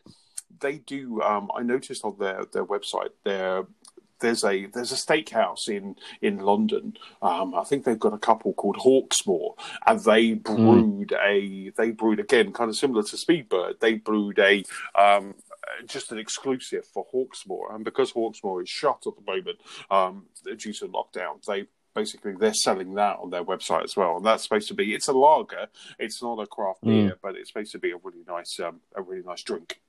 they do. Um, I noticed on their their website there there's a there's a steakhouse in in London. Um, I think they've got a couple called Hawksmoor, and they hmm. brewed mm. a they brewed again kind of similar to Speedbird. They brewed a um, just an exclusive for Hawksmoor, and because Hawksmoor is shut at the moment um, due to lockdown, they basically they're selling that on their website as well. And that's supposed to be it's a lager, it's not a craft hmm. beer, mm. but it's supposed to be a really nice um, a really nice drink.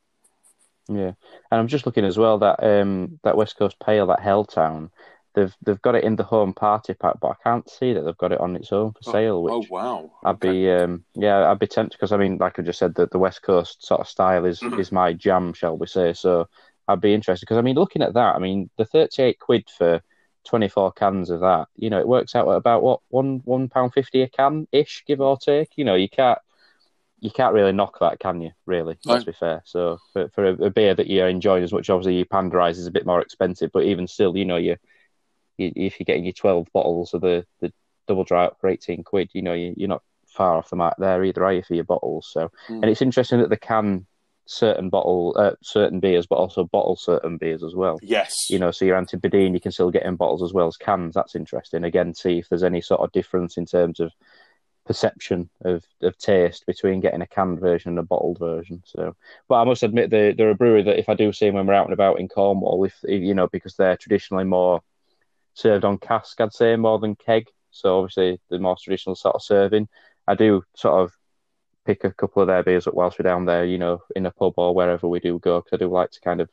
Yeah, and I'm just looking as well that um that West Coast Pale, that Helltown, they've they've got it in the home party pack, but I can't see that they've got it on its own for oh, sale. Oh, which oh wow! I'd okay. be um yeah, I'd be tempted because I mean, like I just said, that the West Coast sort of style is mm-hmm. is my jam, shall we say? So I'd be interested because I mean, looking at that, I mean, the 38 quid for 24 cans of that, you know, it works out at about what one one pound fifty a can ish, give or take. You know, you can't you can't really knock that, can you? Really, let's be fair. So for, for a, a, beer that you're enjoying as much, obviously your Panda Eyes is a bit more expensive, but even still, you know, you, you if you're getting your twelve bottles of the, the double dry up for eighteen quid, you know, you, you're not far off the mark there either, are you, for your bottles? So, mm. and it's interesting that the can certain bottle, uh, certain beers, but also bottle certain beers as well. Yes. You know, so your Antipodean you can still get in bottles as well as cans. That's interesting. Again, see if there's any sort of difference in terms of perception of, of taste between getting a canned version and a bottled version. So, but I must admit, they, they're a brewery that if I do see them when we're out and about in Cornwall, if you know, because they're traditionally more served on cask, I'd say more than keg. So obviously the more traditional sort of serving. I do sort of pick a couple of their beers up whilst we're down there, you know, in a pub or wherever we do go, because I do like to kind of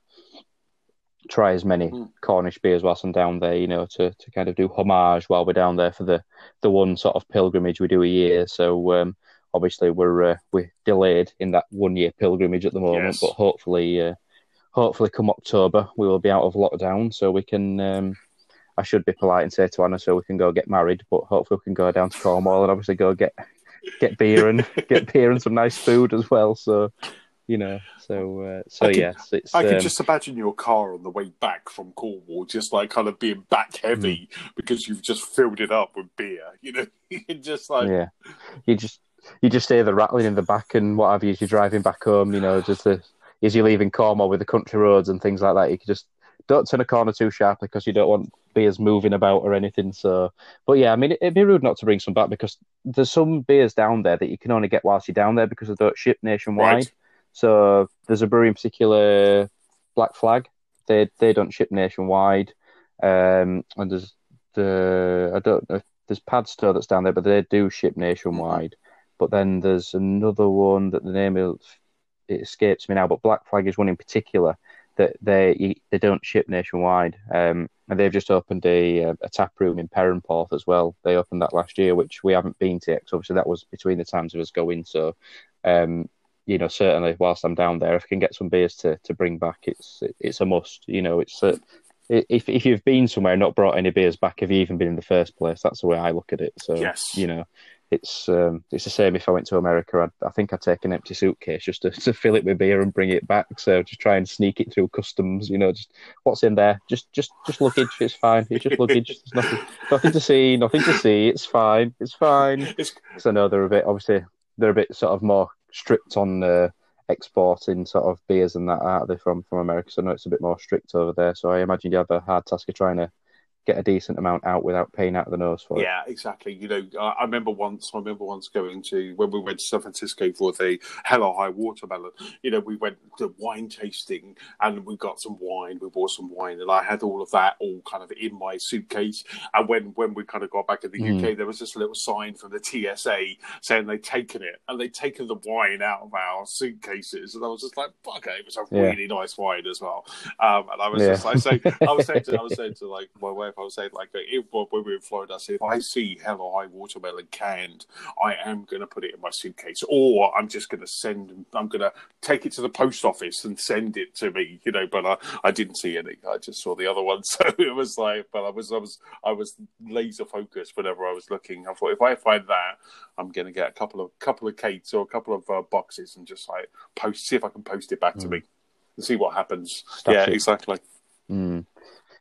try as many mm. Cornish beers whilst I'm down there, you know, to, to kind of do homage while we're down there for the, the one sort of pilgrimage we do a year. So um, obviously we're uh, we're delayed in that one year pilgrimage at the moment, yes. but hopefully uh, hopefully come October we will be out of lockdown, so we can. Um, I should be polite and say to Anna, so we can go get married, but hopefully we can go down to Cornwall and obviously go get get beer and (laughs) get beer and some nice food as well. So you know. So, uh, so I can, yes, it's. I um, just imagine your car on the way back from Cornwall, just like kind of being back heavy mm. because you've just filled it up with beer. (laughs) You know, just like yeah, you just you just hear the rattling in the back and what have you as you're driving back home. You know, just the, as you're leaving Cornwall with the country roads and things like that. You can just don't turn a corner too sharply because you don't want beers moving about or anything. So, but yeah, I mean, it'd be rude not to bring some back because there's some beers down there that you can only get whilst you're down there because they don't ship nationwide. Right. So there's a brewery in particular, Black Flag. They they don't ship nationwide, um, and there's the I don't know there's Padstow that's down there, but they do ship nationwide. But then there's another one that the name of it escapes me now, but Black Flag is one in particular that they they don't ship nationwide, um, and they've just opened a a tap room in Perranporth as well. They opened that last year, which we haven't been to yet. Cause obviously, that was between the times of us going. So um, you know, certainly whilst I'm down there, if I can get some beers to, to bring back, it's it's a must. You know, it's a, if if you've been somewhere and not brought any beers back, have you even been in the first place? That's the way I look at it. So yes, you know, it's um, it's the same if I went to America. I'd, i think I'd take an empty suitcase just to, (laughs) to fill it with beer and bring it back. So just try and sneak it through customs. You know, just what's in there? Just just just luggage. It's fine. It's just luggage. There's nothing nothing to see. Nothing to see. It's fine. It's fine. (laughs) Because I know they're a bit obviously they're a bit sort of more strict on. Uh, exporting sort of beers and that out there from from America. So I know it's a bit more strict over there. So I imagine you have a hard task of trying to get a decent amount out without paying out of the nose for it. Yeah, exactly. You know, I, remember once. I remember once going to when we went to San Francisco for the Hell or High Watermelon. You know, we went to wine tasting and we got some wine. We bought some wine, and I had all of that all kind of in my suitcase. And when when we kind of got back in the mm. UK, there was this little sign from the TSA saying they'd taken it and they'd taken the wine out of our suitcases, and I was just like, "Fuck it!" It was a yeah. really nice wine as well. Um, and I was yeah. just like, saying, I was saying to, I was saying to (laughs) like my wife I was saying like if, when we were in Florida, I said if I see Hell or High Watermelon canned, I am going to put it in my suitcase, or I'm just going to send. I'm going to take it to the post office and send it to me, you know. But I, I didn't see any. I just saw the other one, (laughs) so it was like. But I was I was I was laser focused whenever I was looking. I thought if I find that, I'm going to get a couple of couple of cakes or a couple of uh, boxes and just like post see if I can post it back mm. to me and see what happens. yeah, exactly. Mm.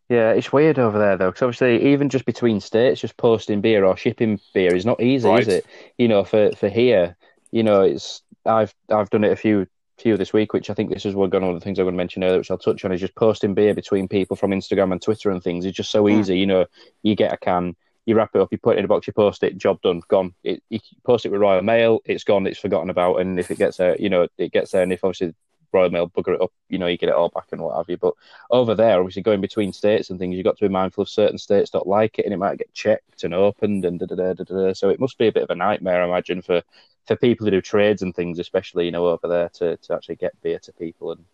Yeah, it's weird over there though, because obviously even just between states, just posting beer or shipping beer is not easy, right. is it? You know, for for here, you know, it's I've I've done it a few few this week, which I think this is one of the things I'm going to mention earlier, which I'll touch on, is just posting beer between people from Instagram and Twitter and things. It's just so mm. easy, you know. You get a can, you wrap it up, you put it in a box, you post it, job done, gone. It, you post it with Royal Mail, it's gone, it's forgotten about, and if it gets there, you know, it gets there, and if obviously Royal Mail bugger it up, you know, you get it all back and what have you. But over there, obviously going between states and things, you've got to be mindful of certain states don't like it and it might get checked and opened and da da da da da. So it must be a bit of a nightmare, I imagine, for, for people who do trades and things, especially, you know, over there to, to actually get beer to people and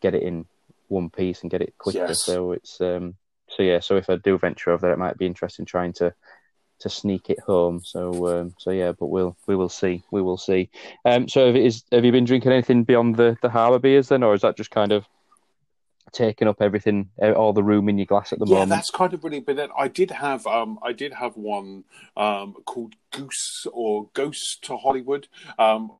get it in one piece and get it quicker. Yes. So it's um so yeah, so if I do venture over there, it might be interesting trying to to sneak it home. So um, so yeah, but we'll we will see. We will see. Um, so have, is, have you been drinking anything beyond the the harbour beers then, or is that just kind of taking up everything, all the room in your glass at the yeah, moment? Yeah, that's kind of really. But then I did have um I did have one um called Goose or Ghost to Hollywood um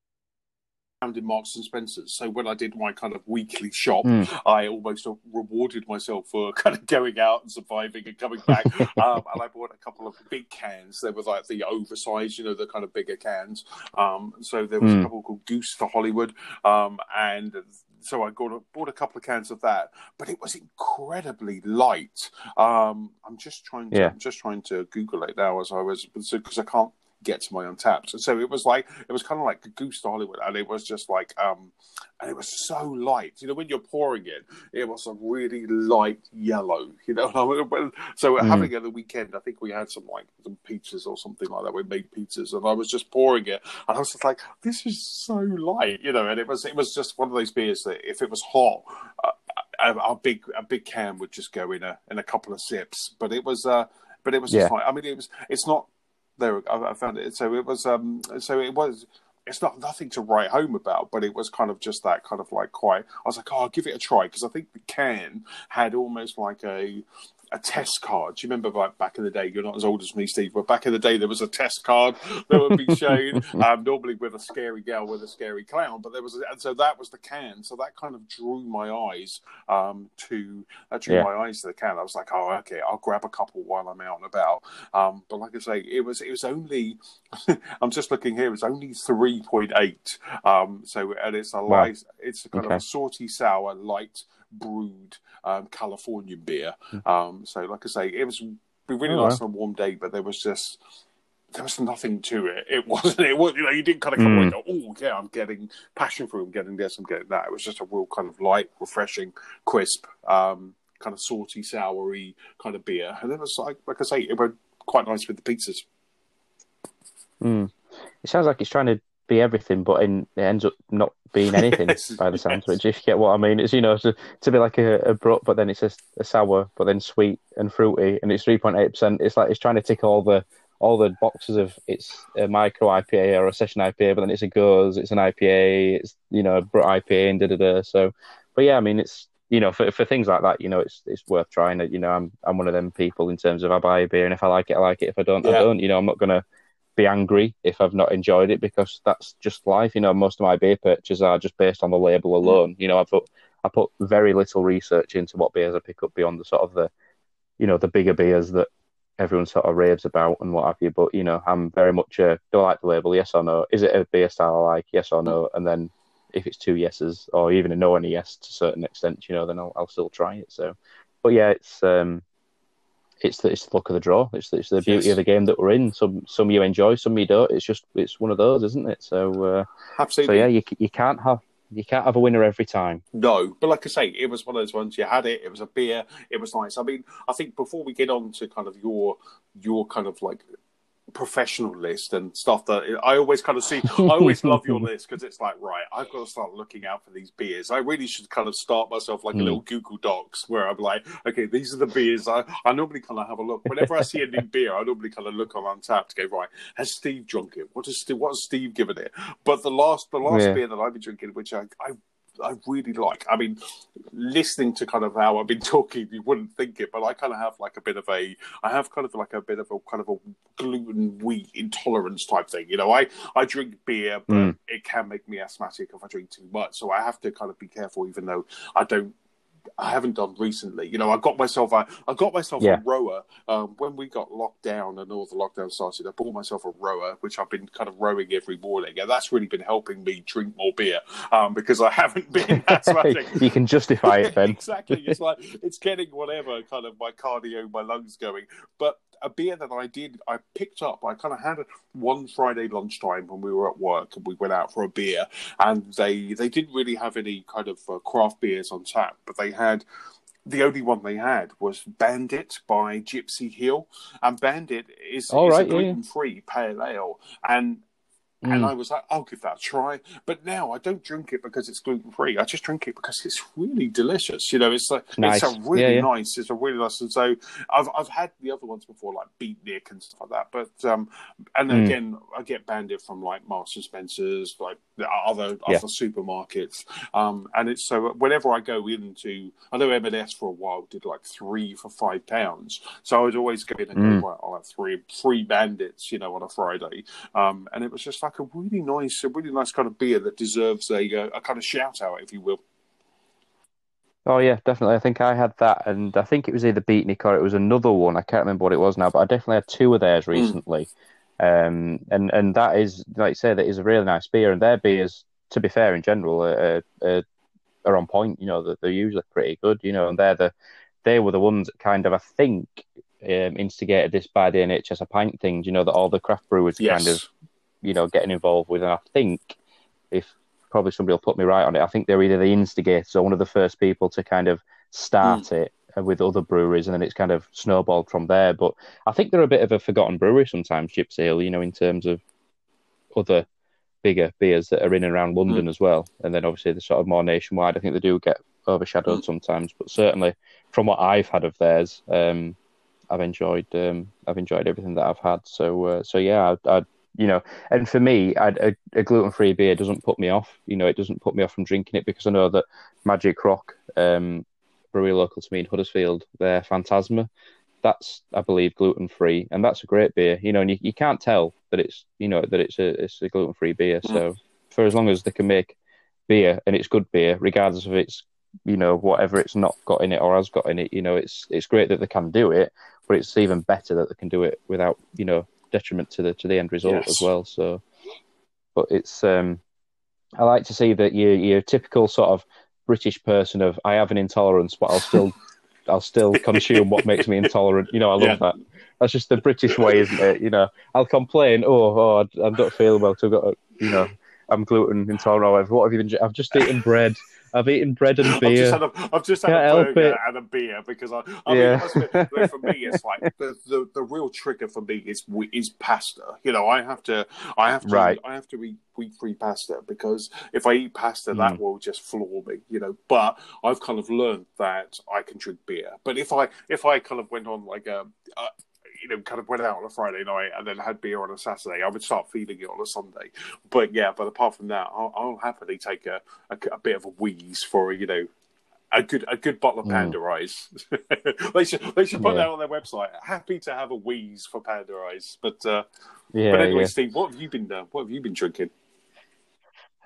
in Marks and Spencers. So when I did my kind of weekly shop, Mm. I almost rewarded myself for (laughs) kind of going out and surviving and coming back. (laughs) um, and I bought a couple of big cans. They were like the oversized, you know, the kind of bigger cans. Um, so there was a Mm. couple called Goose for Hollywood, um, and so I got a, bought a couple of cans of that. But it was incredibly light. Um, I'm just trying to Yeah. I'm just trying to Google it now as I was because I can't get to my Untappd. So it was like it was kind of like goose to Hollywood, and it was just like um, and it was so light. You know, when you're pouring it, it was a really light yellow. (laughs) You know, so Mm. having it at the weekend, I think we had some like some pizzas or something like that. We made pizzas, and I was just pouring it, and I was just like, this is so light. You know, and it was it was just one of those beers that if it was hot. Uh, a, a big a big can would just go in a in a couple of sips, but it was uh, but it was just Yeah. like I mean it was it's not there I, I found it. So it was um so it was it's not nothing to write home about but it was kind of just that kind of like quite I was like oh I'll give it a try because I think the can had almost like a a test card. Do you remember like back in the day? You're not as old as me, Steve, but back in the day there was a test card that would be shown, (laughs) um, normally with a scary girl with a scary clown. But there was, and so that was the can. So that kind of drew my eyes um, to that drew Yeah. my eyes to the can. I was like, oh, okay, I'll grab a couple while I'm out and about. Um, but like I say, it was it was only. (laughs) I'm just looking here. It's only three point eight. Um, so and it's a Wow. light. It's a kind of Okay. a salty sour light brewed um, Californian beer. Hmm. Um, so, like I say, it was really Oh, nice on a warm day, but there was just there was nothing to it. It (laughs) wasn't. It was. You know, you didn't kind of come away and go, "Oh, yeah, I'm getting passion fruit. I'm getting this. I'm getting that." It was just a real kind of light, refreshing, crisp, um, kind of salty, soury kind of beer, and it was like, like I say, it went quite nice with the pizzas. Mm. It sounds like it's trying to be everything, but in, it ends up not being anything (laughs) Yes, by the sounds of yes. it. If you get what I mean, it's you know to, to be like a, a brut, but then it's a, a sour, but then sweet and fruity, and it's three point eight percent. It's like it's trying to tick all the all the boxes of it's a micro IPA or a session IPA, but then it's a gose, it's an IPA, it's you know a brut IPA and da da da. So, but yeah, I mean it's you know for for things like that, you know it's it's worth trying it. You know I'm I'm one of them people in terms of I buy a beer and if I like it, I like it. If I don't, I don't. You know I'm not gonna be angry if I've not enjoyed it because that's just life. You know, most of my beer purchases are just based on the label alone. You know, I put I put very little research into what beers I pick up beyond the sort of the, you know, the bigger beers that everyone sort of raves about and what have you. But you know, I'm very much a do I like the label? Yes or no? Is it a beer style I like? Yes or no? And then if it's two yeses or even a no and a yes to a certain extent, you know, then I'll I'll still try it. So, but yeah, it's um. It's the, it's the luck of the draw. It's the, it's the beauty Yes. of the game that we're in. Some some you enjoy, some you don't. It's just it's one of those, isn't it? So uh, so yeah, you you can't have you can't have a winner every time. No, but like I say, it was one of those ones. You had it. It was a beer. It was nice. I mean, I think before we get on to kind of your your kind of like professional list and stuff that I always kind of see. I always (laughs) love your list because it's like, right, I've got to start looking out for these beers. I really should kind of start myself like a Mm. little Google Docs where I'm like, okay, these are the beers. I, I normally kind of have a look. Whenever I see a new beer, I normally kind of look on Untappd to go, right, has Steve drunk it? What has Steve, what has Steve given it? But the last the last Yeah. beer that I've been drinking, which I, I I really like. I mean, listening to kind of how I've been (laughs) talking, you wouldn't think it, but I kind of have like a bit of a, I have kind of like a bit of a kind of a gluten wheat intolerance type thing. You know, I I drink beer, but Mm. it can make me asthmatic if I drink too much. So I have to kind of be careful, even though I don't. I haven't done recently. You know, I got myself a, I got myself Yeah. a rower um, when we got locked down and all the lockdown started. I bought myself a rower, which I've been kind of rowing every morning, and that's really been helping me drink more beer um, because I haven't been (laughs) you can justify it then. (laughs) exactly. It's like it's getting whatever kind of my cardio, my lungs going. But a beer that I did, I picked up. I kind of had it one Friday lunchtime when we were at work, and we went out for a beer. And they they didn't really have any kind of uh, craft beers on tap, but they had. The only one they had was Bandit by Gypsy Hill, and Bandit is, All is right, a yeah, yeah. gluten-free pale ale, and Mm. and I was like, I'll give that a try. But now I don't drink it because it's gluten free. I just drink it because it's really delicious. You know, it's like Nice. it's a really Yeah, yeah. nice. It's a really nice. And so I've I've had the other ones before, like Beatnik and stuff like that. But um, and Mm. again, I get Bandit from like Marks and Spencers, like other Yeah. other supermarkets. Um, and it's so whenever I go into, I know M&S for a while did like three for five pounds. So I would always go in and Mm. go, right, I'll have three three bandits, you know, on a Friday. Um, and it was just like a really nice, a really nice kind of beer that deserves a uh, a kind of shout out, if you will. Oh yeah, definitely. I think I had that, and I think it was either Beatnik or it was another one. I can't remember what it was now, but I definitely had two of theirs recently. Um, and and that is, like you say, that is a really nice beer, and their beers, to be fair, in general, are, are, are on point. You know, they're usually pretty good. You know, and they're the they were the ones that kind of I think um, instigated this buy the NHS a pint thing. You know, that all the craft brewers Yes. kind of you know getting involved with, and I think if probably somebody will put me right on it. I think they're either the instigators or one of the first people to kind of start it uh, with other breweries, and then it's kind of snowballed from there. But I think they're a bit of a forgotten brewery sometimes, Gypsy Hill, you know, in terms of other bigger beers that are in and around London as well. And then obviously the sort of more nationwide, I think they do get overshadowed sometimes. But certainly from what I've had of theirs, um, I've enjoyed um, I've enjoyed everything that I've had. So uh, so yeah, I, I you know, and for me, a, a gluten-free beer doesn't put me off. You know, it doesn't put me off from drinking it because I know that Magic Rock, um, brewery local to me in Huddersfield, their Phantasma, that's I believe gluten-free, and that's a great beer. You know, and you, you can't tell that it's you know that it's a it's a gluten-free beer. So for as long as they can make beer and it's good beer, regardless of its you know whatever it's not got in it or has got in it, you know, it's it's great that they can do it, but it's even better that they can do it without you know detriment to the to the end result Yes. as well. So, but it's um, I like to see that you you're a typical sort of British person of I have an intolerance, but I'll still (laughs) I'll still consume what makes me intolerant. You know, I love Yeah. that. That's just the British way, isn't it? You know, I'll complain. Oh, oh, I, I don't feel well. So I've got, a, you know, I'm gluten intolerant. Or whatever. What have you been? I've just eaten bread. I've eaten bread and (laughs) I've beer. just had a, I've just had a burger it. and a beer because I, I Yeah. mean, I must admit, like, for me, it's (laughs) like the, the, the real trigger for me is is pasta. You know, I have to, I have to, Right. I have to eat wheat free pasta because if I eat pasta, Mm. that will just floor me. You know, but I've kind of learned that I can drink beer. But if I, if I kind of went on like a, a you know, kind of went out on a Friday night and then had beer on a Saturday, I would start feeling it on a Sunday. But yeah, but apart from that, I'll, I'll happily take a, a, a bit of a wheeze for you know a good a good bottle of Panda Eyes. (laughs) they should they should put Mm. Yeah. that on their website. Happy to have a wheeze for Panda Eyes. But uh, yeah, but anyway, yeah. Steve, what have you been uh, what have you been drinking?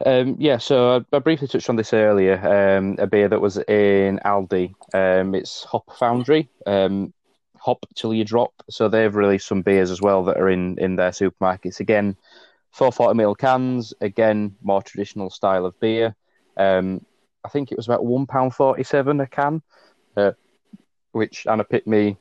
Um, yeah, so I, I briefly touched on this earlier. Um, a beer that was in Aldi. Um, it's Hop Foundry. Um, hop till you drop. So they've released some beers as well that are in in their supermarkets. Again, 440 ml cans. Again, more traditional style of beer. Um, I think it was about one pound forty-seven a can, uh, which Anna picked me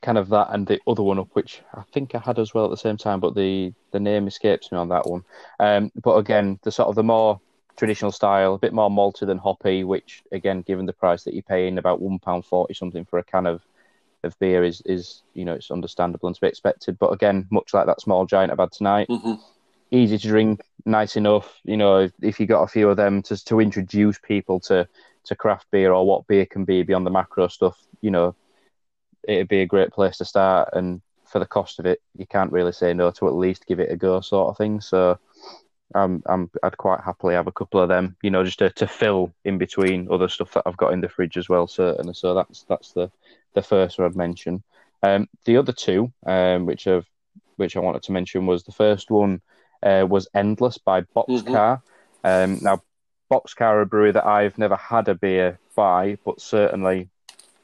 kind of that and the other one up, which I think I had as well at the same time, but the the name escapes me on that one. Um, but again, the sort of the more traditional style, a bit more malty than hoppy, which again, given the price that you're paying, about one pound forty something for a can of of beer is is you know it's understandable and to be expected. But again, much like that small giant I've had tonight, Mm-hmm. easy to drink, nice enough. You know, if, if you got a few of them to to introduce people to to craft beer or what beer can be beyond the macro stuff, you know, it'd be a great place to start. And for the cost of it, you can't really say no to at least give it a go, sort of thing. So. I'm, I'm, I'd quite happily have a couple of them, you know, just to, to fill in between other stuff that I've got in the fridge as well, certainly. So that's that's the, the first one I'd mention. Um, the other two, um, which I've which I wanted to mention was the first one uh, was Endless by Boxcar. Um, now, Boxcar are a brewery that I've never had a beer by, but certainly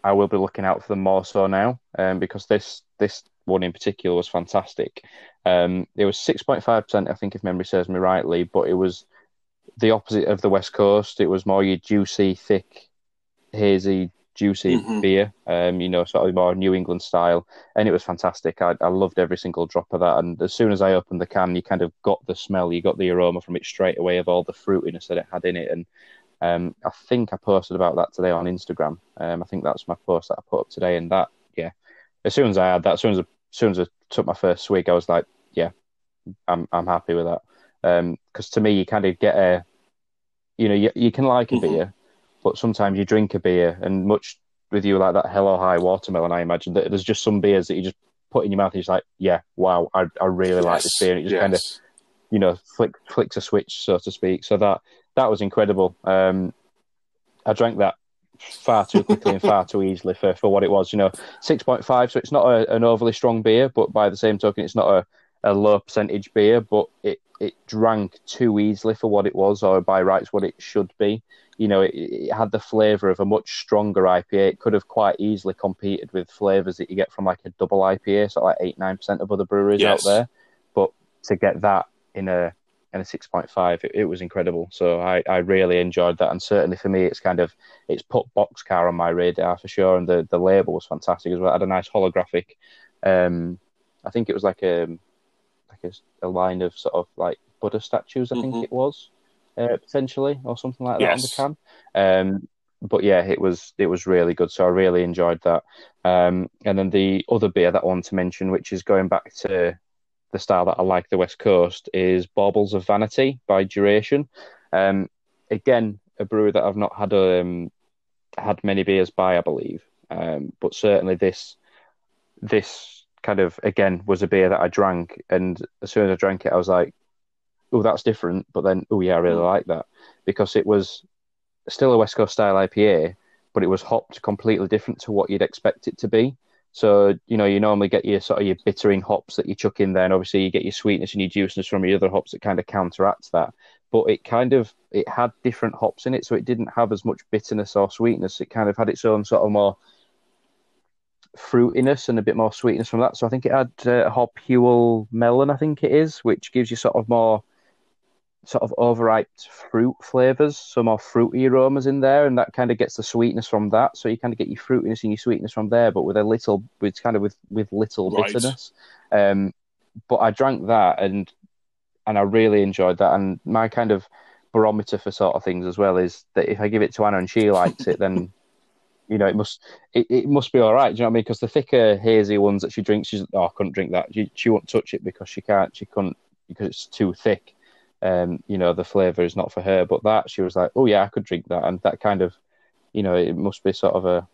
I will be looking out for them more so now um, because this this one in particular was fantastic. Um, it was six point five percent, I think, if memory serves me rightly, but it was the opposite of the West Coast. It was more your juicy, thick, hazy, juicy Mhm. beer. Um, you know, sort of more New England style, and it was fantastic. I, I loved every single drop of that. And as soon as I opened the can, you kind of got the smell, you got the aroma from it straight away of all the fruitiness that it had in it. And um, I think I posted about that today on Instagram. Um, I think that's my post that I put up today. And that, yeah, as soon as I had that, as soon as I, as soon as I took my first swig, I was like, yeah, I'm I'm happy with that. Because to me, you kind of get a, you know, you, you can like a Mhm. beer, but sometimes you drink a beer, and much with you like that Hell or High Watermelon, I imagine that there's just some beers that you just put in your mouth, and you're just like, yeah, wow, I I really like this beer, and it just kind of you know, flick flicks a switch, so to speak. So that that was incredible. Um, I drank that far too quickly and far too easily for, for what it was. You know, six point five. So it's not a, an overly strong beer, but by the same token, it's not a, a low percentage beer. But it it drank too easily for what it was, or by rights what it should be. You know, it, it had the flavour of a much stronger IPA. It could have quite easily competed with flavours that you get from like a double IPA, so like eight nine percent of other breweries Yes. out there. But to get that in a in a six point five, it, it was incredible. So I, I really enjoyed that, and certainly for me, it's kind of it's put Boxcar on my radar for sure, and the, the label was fantastic as well. It had a nice holographic. Um, I think it was like a like a, a line of sort of like Buddha statues. I Mhm. think it was uh, potentially or something like that Yes. on the can. Um, but yeah, it was it was really good. So I really enjoyed that. Um, and then the other beer that I want to mention, which is going back to the style that I like, the West Coast, is Baubles of Vanity by Duration. Um, again, a brewery that I've not had um, had many beers by, I believe. Um, but certainly this this kind of again was a beer that I drank, and as soon as I drank it, I was like, "Oh, that's different." But then, oh yeah, I really mm. like that because it was still a West Coast style IPA, but it was hopped completely different to what you'd expect it to be. So you know, you normally get your sort of your bittering hops that you chuck in there, and obviously you get your sweetness and your juiciness from your other hops that kind of counteracts that. But it kind of it had different hops in it, so it didn't have as much bitterness or sweetness. It kind of had its own sort of more fruitiness and a bit more sweetness from that. So I think it had uh, hop Huell Melon, I think it is, which gives you sort of more sort of overripe fruit flavors, so more fruity aromas in there, and that kind of gets the sweetness from that. So you kind of get your fruitiness and your sweetness from there, but with a little, with kind of with with little Right. bitterness. Um, but I drank that and and I really enjoyed that. And my kind of barometer for sort of things as well is that if I give it to Anna and she likes it, then you know it must it, it must be all right. Do you know what I mean? Because the thicker hazy ones that she drinks, she's oh I couldn't drink that. She she won't touch it because she can't. She couldn't because it's too thick. Um, you know the flavor is not for her. But that she was like, oh yeah, I could drink that, and that kind of, you know, it must be sort of a.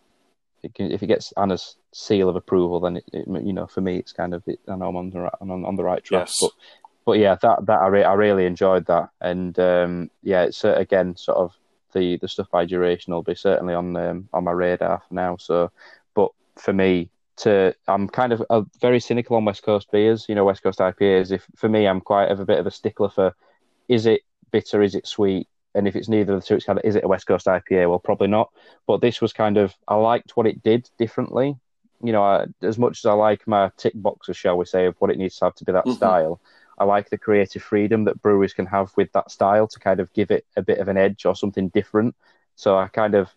It can, if it gets Anna's seal of approval, then it, it you know for me it's kind of it, I know I'm on the right, I'm on, on the right track. Yes. But but yeah, that that I, re- I really enjoyed that, and um, yeah, it's uh, again sort of the the stuff by duration will be certainly on um, on my radar for now. So, but for me to I'm kind of uh, very cynical on West Coast beers, you know, West Coast IPAs. If for me, I'm quite of a bit of a stickler for is it bitter, is it sweet, and if it's neither of the two, it's kind of is it a West Coast IPA? Well, probably not. But this was kind of I liked what it did differently. You know, I, as much as I like my tick boxes, shall we say, of what it needs to have to be that Mhm. style. I like the creative freedom that breweries can have with that style to kind of give it a bit of an edge or something different. So I kind of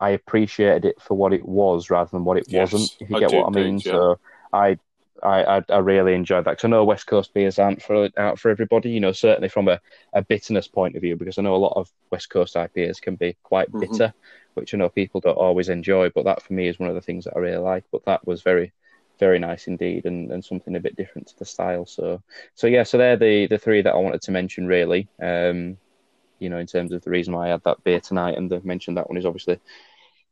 I appreciated it for what it was rather than what it Yes, wasn't. If you I get what I mean. yeah. So I. I, I really enjoyed that because I know West Coast beers aren't for out for everybody. You know, certainly from a, a bitterness point of view, because I know a lot of West Coast IPAs can be quite Mhm. bitter, which I know people don't always enjoy. But that for me is one of the things that I really like. But that was very, very nice indeed, and, and something a bit different to the style. So so yeah, so they're the the three that I wanted to mention really. Um, you know, in terms of the reason why I had that beer tonight, and the mention that one is obviously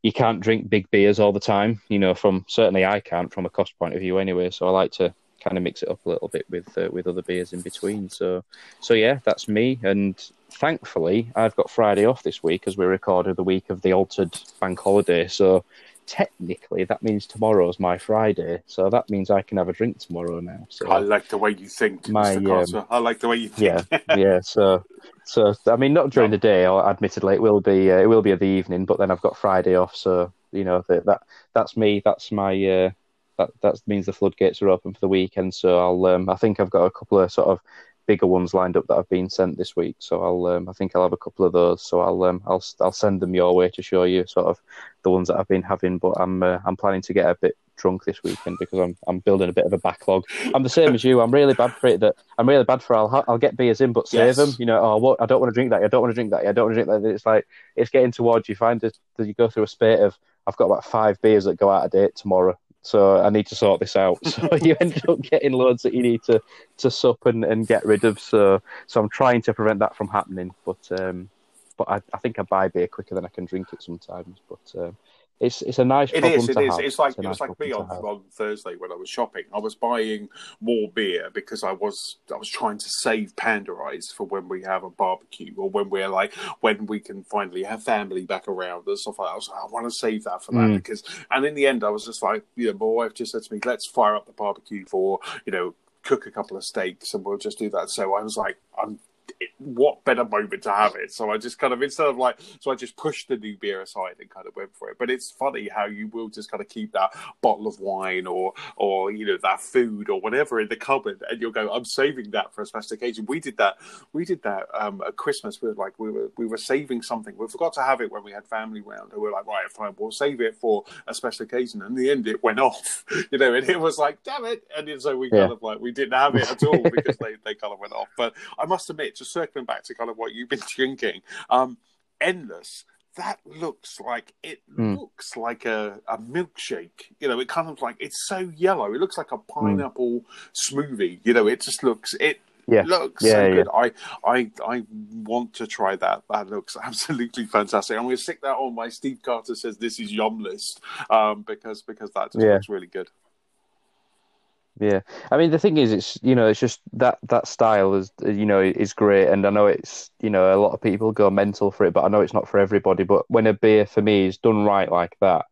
you can't drink big beers all the time. You know, from certainly I can't from a cost point of view anyway. So I like to kind of mix it up a little bit with uh, with other beers in between. So so yeah, that's me. And thankfully, I've got Friday off this week as we recorded the week of the altered bank holiday. So technically, that means tomorrow's my Friday. So that means I can have a drink tomorrow now. So I like the way you think, My, Mr. Carter. I like the way you think. yeah, yeah. So, so I mean, not during the day. Or admittedly, it will be. Uh, it will be the evening. But then I've got Friday off, so you know that, that that's me. That's my. Uh, that that means the floodgates are open for the weekend. So I'll. Um, I think I've got a couple of sort of bigger ones lined up that I've been sent this week. So I'll. Um, I think I'll have a couple of those. So I'll. Um, I'll. I'll send them your way to show you sort of the ones that I've been having. But I'm. Uh, I'm planning to get a bit drunk this weekend because I'm. I'm building a bit of a backlog. I'm the same as you. I'm really bad for it. That I'm really bad for. I'll I'll get beers in, but save Yes. them. You know, oh, what? I don't want to drink that. I don't want to drink that. I don't want to drink that. It's like it's getting towards you find that that you go through a spate of. I've got about five beers that go out of date tomorrow, so I need to sort this out. (laughs) So you end up getting loads that you need to to sup and, and get rid of. So so I'm trying to prevent that from happening. But um, but I, I think I buy beer quicker than I can drink it sometimes. But um, it's it's a nice It is. It is. have. It's like a it was nice like me on, problem to have. on Thursday when I was shopping. I was buying more beer because I was I was trying to save Panda Eyes for when we have a barbecue or when we're like when we can finally have family back around and stuff like that. I was like, I want to save that for that Mm. because. And in the end, I was just like, you know, my wife just said to me, "Let's fire up the barbecue for you know." Cook a couple of steaks and we'll just do that. So I was like, I'm what better moment to have it? So I just kind of instead of like, so I just pushed the new beer aside and kind of went for it. But it's funny how you will just kind of keep that bottle of wine or or you know that food or whatever in the cupboard, and you'll go, I'm saving that for a special occasion. We did that. We did that um, at Christmas. We were like, we were we were saving something. We forgot to have it when we had family round, and we were like, right, fine, we'll save it for a special occasion. And in the end, it went off, (laughs) you know, and it was like, damn it. And so we kind of like we didn't have it at all because they they kind of went off. But I must admit, just circling back to kind of what you've been (laughs) drinking, um, endless. That looks like it Mm. looks like a, a milkshake. You know, it kind of like it's so yellow. It looks like a pineapple smoothie. You know, it just looks it Yeah. looks Yeah, so yeah. good. I I I want to try that. That looks (laughs) absolutely fantastic. I'm going to stick that on my Steve Carter says this is yum list um, because because that just Yeah. looks really good. Yeah, I mean the thing is, it's you know, it's just that that style is you know is great, and I know it's you know a lot of people go mental for it, but I know it's not for everybody. But when a beer for me is done right like that,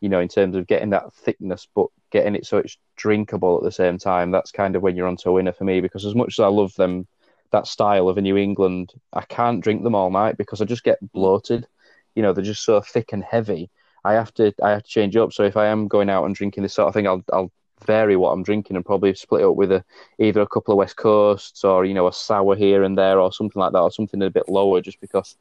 you know, in terms of getting that thickness, but getting it so it's drinkable at the same time, that's kind of when you're onto a winner for me. Because as much as I love them, that style of a New England, I can't drink them all night because I just get bloated. You know, they're just so thick and heavy. I have to I have to change up. So if I am going out and drinking this sort of thing, I'll I'll vary what I'm drinking and probably split it up with a either a couple of West Coasts or you know a sour here and there or something like that or something a bit lower just because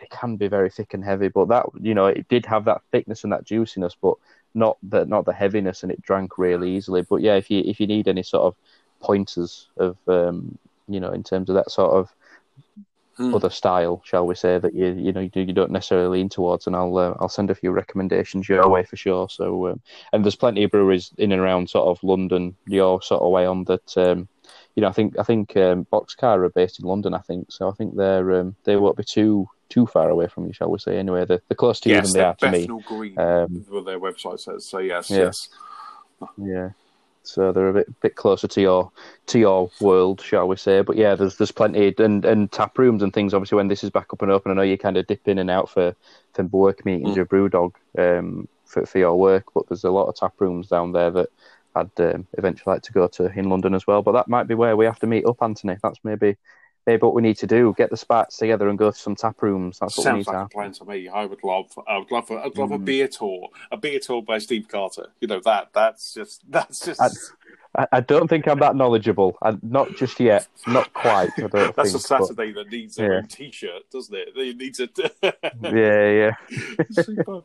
they can be very thick and heavy. But that you know it did have that thickness and that juiciness, but not the not the heaviness, and it drank really easily. But yeah, if you if you need any sort of pointers of um, you know in terms of that sort of Hmm. other style, shall we say, that you you know you, you don't necessarily lean towards, and I'll uh, I'll send a few recommendations your way for sure. So um, and there's plenty of breweries in and around sort of London, your sort of way on that. Um, you know, I think I think um, Boxcar are based in London. I think so. I think they're um, they won't be too too far away from you, shall we say? Anyway, they're, they're close to you than they are to me. Bethnal Green. Um, what their website says. So yes, Yeah. yes. Yeah. So they're a bit bit closer to your to your world, shall we say? But yeah, there's there's plenty and and tap rooms and things. Obviously, when this is back up and open, I know you kind of dip in and out for for work meetings Mm. or BrewDog um, for for your work. But there's a lot of tap rooms down there that I'd um, eventually like to go to in London as well. But that might be where we have to meet up, Anthony. That's maybe maybe what we need to do: get the spats together and go to some tap rooms. That's what we need Sounds to like a plan to me. I would love, I would love, a, I'd love a Mm. beer tour, a beer tour by Steve Carter. You know that, that's just, that's just, I- I, I don't think I'm that knowledgeable. i not just yet. Not quite. I don't (laughs) that's think. a but- Saturday that needs a yeah. T-shirt, doesn't it? It needs a. (laughs) Yeah, yeah. (laughs) Super.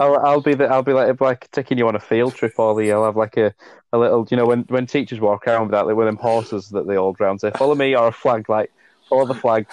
I'll, I'll be the, I'll be like like taking you on a field trip or the. I'll have like a, a little, you know, when when teachers walk around with that, like with them horses that they all drown. Say, follow me or a flag, like follow the flag.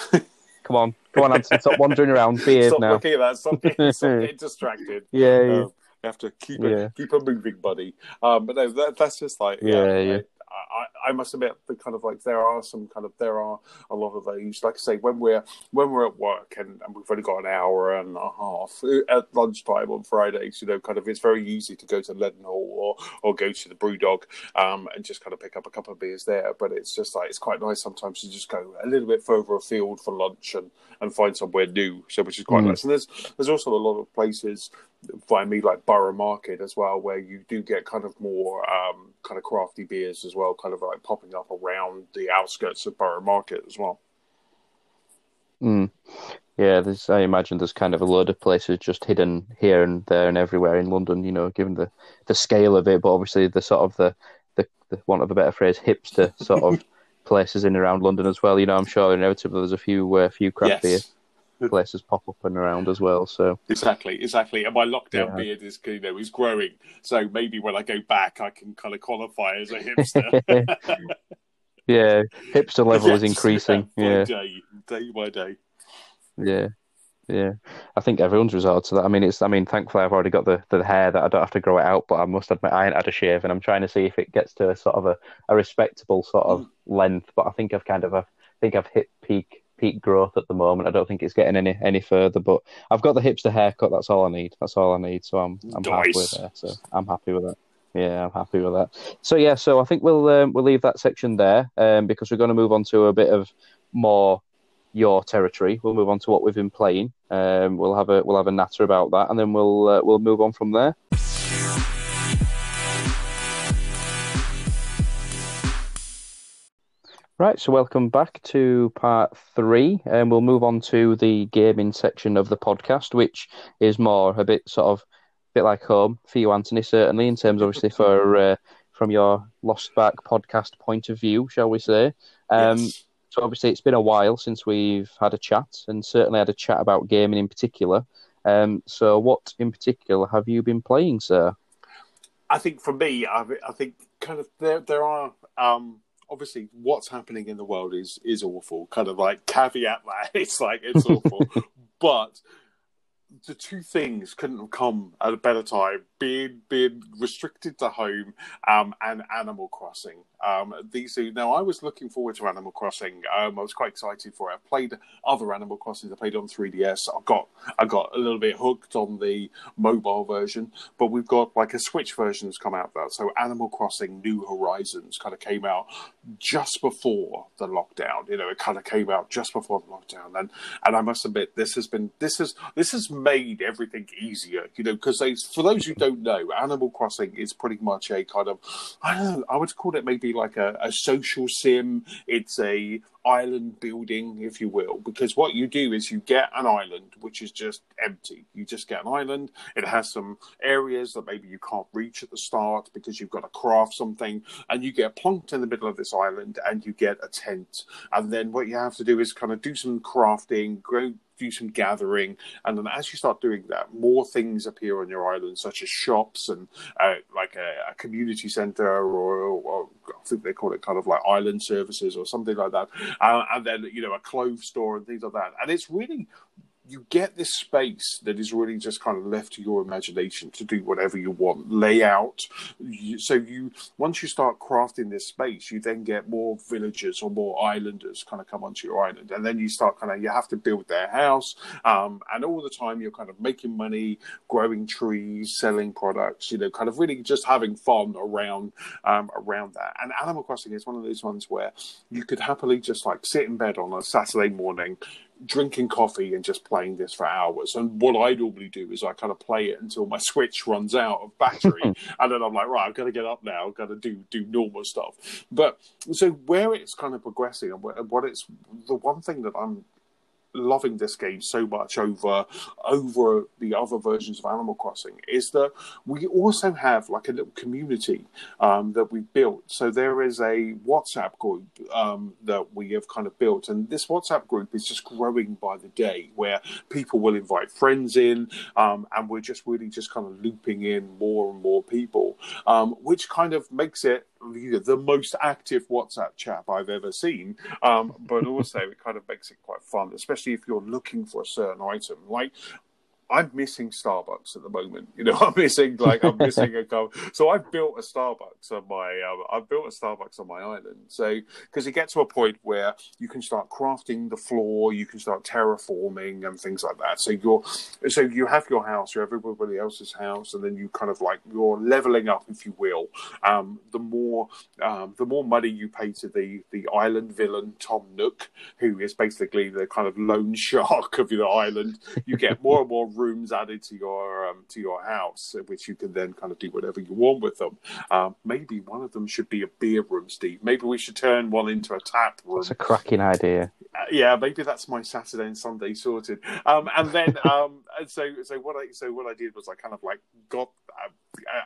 Come on, come on, Anthony, stop wandering around. Behave Stop now. looking at that. Stop getting, stop (laughs) getting distracted. Yeah, yeah, Um, you have to keep it, Yeah. keep a moving, buddy. Um, but no, that, that's just like yeah. Yeah, yeah. I, I must admit, the kind of like there are some kind of there are a lot of those. Like I say, when we're when we're at work and, and we've only got an hour and a half uh, at lunchtime on Fridays, you know, kind of it's very easy to go to Leadenhall or or go to the BrewDog um, and just kind of pick up a couple of beers there. But it's just like it's quite nice sometimes to just go a little bit further afield for lunch and, and find somewhere new. So which is quite Mm. nice. And there's there's also a lot of places by me like Borough Market as well, where you do get kind of more um, kind of crafty beers as well, kind of like popping up around the outskirts of Borough Market as well. Mm. Yeah, there's. I imagine there's kind of a load of places just hidden here and there and everywhere in London. You know, given the, the scale of it, but obviously the sort of the the, the want of a better phrase, hipster sort of (laughs) places in around London as well. You know, I'm sure inevitably there's a few uh, few craft yes, places pop up and around as well. So exactly, exactly. And my lockdown Yeah. beard is you know is growing, so maybe when I go back, I can kind of qualify as a hipster. (laughs) yeah, hipster (laughs) level is increasing. (laughs) Yeah, day, day by day. yeah, yeah. I think everyone's resorted to that. I mean, it's. I mean, thankfully I've already got the, the hair that I don't have to grow it out. But I must admit I ain't had a shave, and I'm trying to see if it gets to a sort of a, a respectable sort of mm. length. But I think I've kind of I think I've hit peak peak growth at the moment. I don't think it's getting any any further. But I've got the hipster haircut. That's all I need. That's all I need. So I'm I'm Nice. halfway there. So I'm happy with that. Yeah, I'm happy with that. So yeah, so I think we'll um, we'll leave that section there um, because we're going to move on to a bit of more your territory. We'll move on to what we've been playing. Um, we'll have a we'll have a natter about that, and then we'll uh, we'll move on from there. Right, so welcome back to part three, and we'll move on to the gaming section of the podcast, which is more a bit sort of bit like home for you, Anthony, certainly in terms, obviously, for uh, from your Lost Back podcast point of view, shall we say? Um, Yes. So obviously, it's been a while since we've had a chat, and certainly had a chat about gaming in particular. Um, so, what in particular have you been playing, sir? I think for me, I, I think kind of there there are um, obviously what's happening in the world is is awful. Kind of like caveat that (laughs) it's like it's awful, (laughs) but the two things couldn't have come at a better time. Being being restricted to home um, and Animal Crossing. Um, these. Now, I was looking forward to Animal Crossing. Um, I was quite excited for it. I played other Animal Crossings. I played on 3DS. I got I got a little bit hooked on the mobile version, but we've got like a Switch version that's come out there. So Animal Crossing New Horizons kind of came out just before the lockdown. You know, it kind of came out just before the lockdown, and and I must admit, this has been this has this has made everything easier. You know, because for those who don't know, Animal Crossing is pretty much a kind of I don't know. I would call it maybe like a, a social sim. It's a island building, if you will, because what you do is you get an island which is just empty. You just get an island. It has some areas that maybe you can't reach at the start because you've got to craft something, and you get plonked in the middle of this island and you get a tent. And then what you have to do is kind of do some crafting, grow do some gathering, and then as you start doing that, more things appear on your island, such as shops and uh, like a, a community center, or, or I think they call it kind of like island services or something like that, uh, and then you know a clothes store and things like that. And it's really you get this space that is really just kind of left to your imagination to do whatever you want layout. You, so you once you start crafting this space you then get more villagers or more islanders kind of come onto your island. And then you start kind of you have to build their house um, and all the time you're kind of making money growing trees selling products you know kind of really just having fun around um, around that. And animal crossing is one of those ones where you could happily just like sit in bed on a saturday morning drinking coffee and just playing this for hours. And what I normally do is I kind of play it until my Switch runs out of battery, (laughs) and then I'm like, right, I've got to get up now. I've got to do do normal stuff. But so where it's kind of progressing and what what it's the one thing that I'm loving this game so much over over the other versions of Animal Crossing is that we also have like a little community um, that we've built. So there is a WhatsApp group um, that we have kind of built, and this WhatsApp group is just growing by the day, where people will invite friends in, um, and we're just really just kind of looping in more and more people, um, which kind of makes it the most active WhatsApp chat I've ever seen. Um, but also, it kind of makes it quite fun, especially if you're looking for a certain item. Like, I'm missing Starbucks at the moment. You know, (laughs) I'm missing like I'm missing a co So I've built a Starbucks on my um, I've built a Starbucks on my island. So because you get to a point where you can start crafting the floor, you can start terraforming and things like that. So you're so you have your house, you have everybody else's house, and then you kind of like you're leveling up, if you will. Um, the more um, the more money you pay to the the island villain Tom Nook, who is basically the kind of loan (laughs) shark of your island, you get more and more rooms added to your um, to your house, which you can then kind of do whatever you want with them. Um, maybe one of them should be a beer room, Steve. Maybe we should turn one into a tap room. That's a cracking idea. Uh, yeah, maybe that's my Saturday and Sunday sorted. Um, and then (laughs) um, and so so what I so what I did was I kind of like got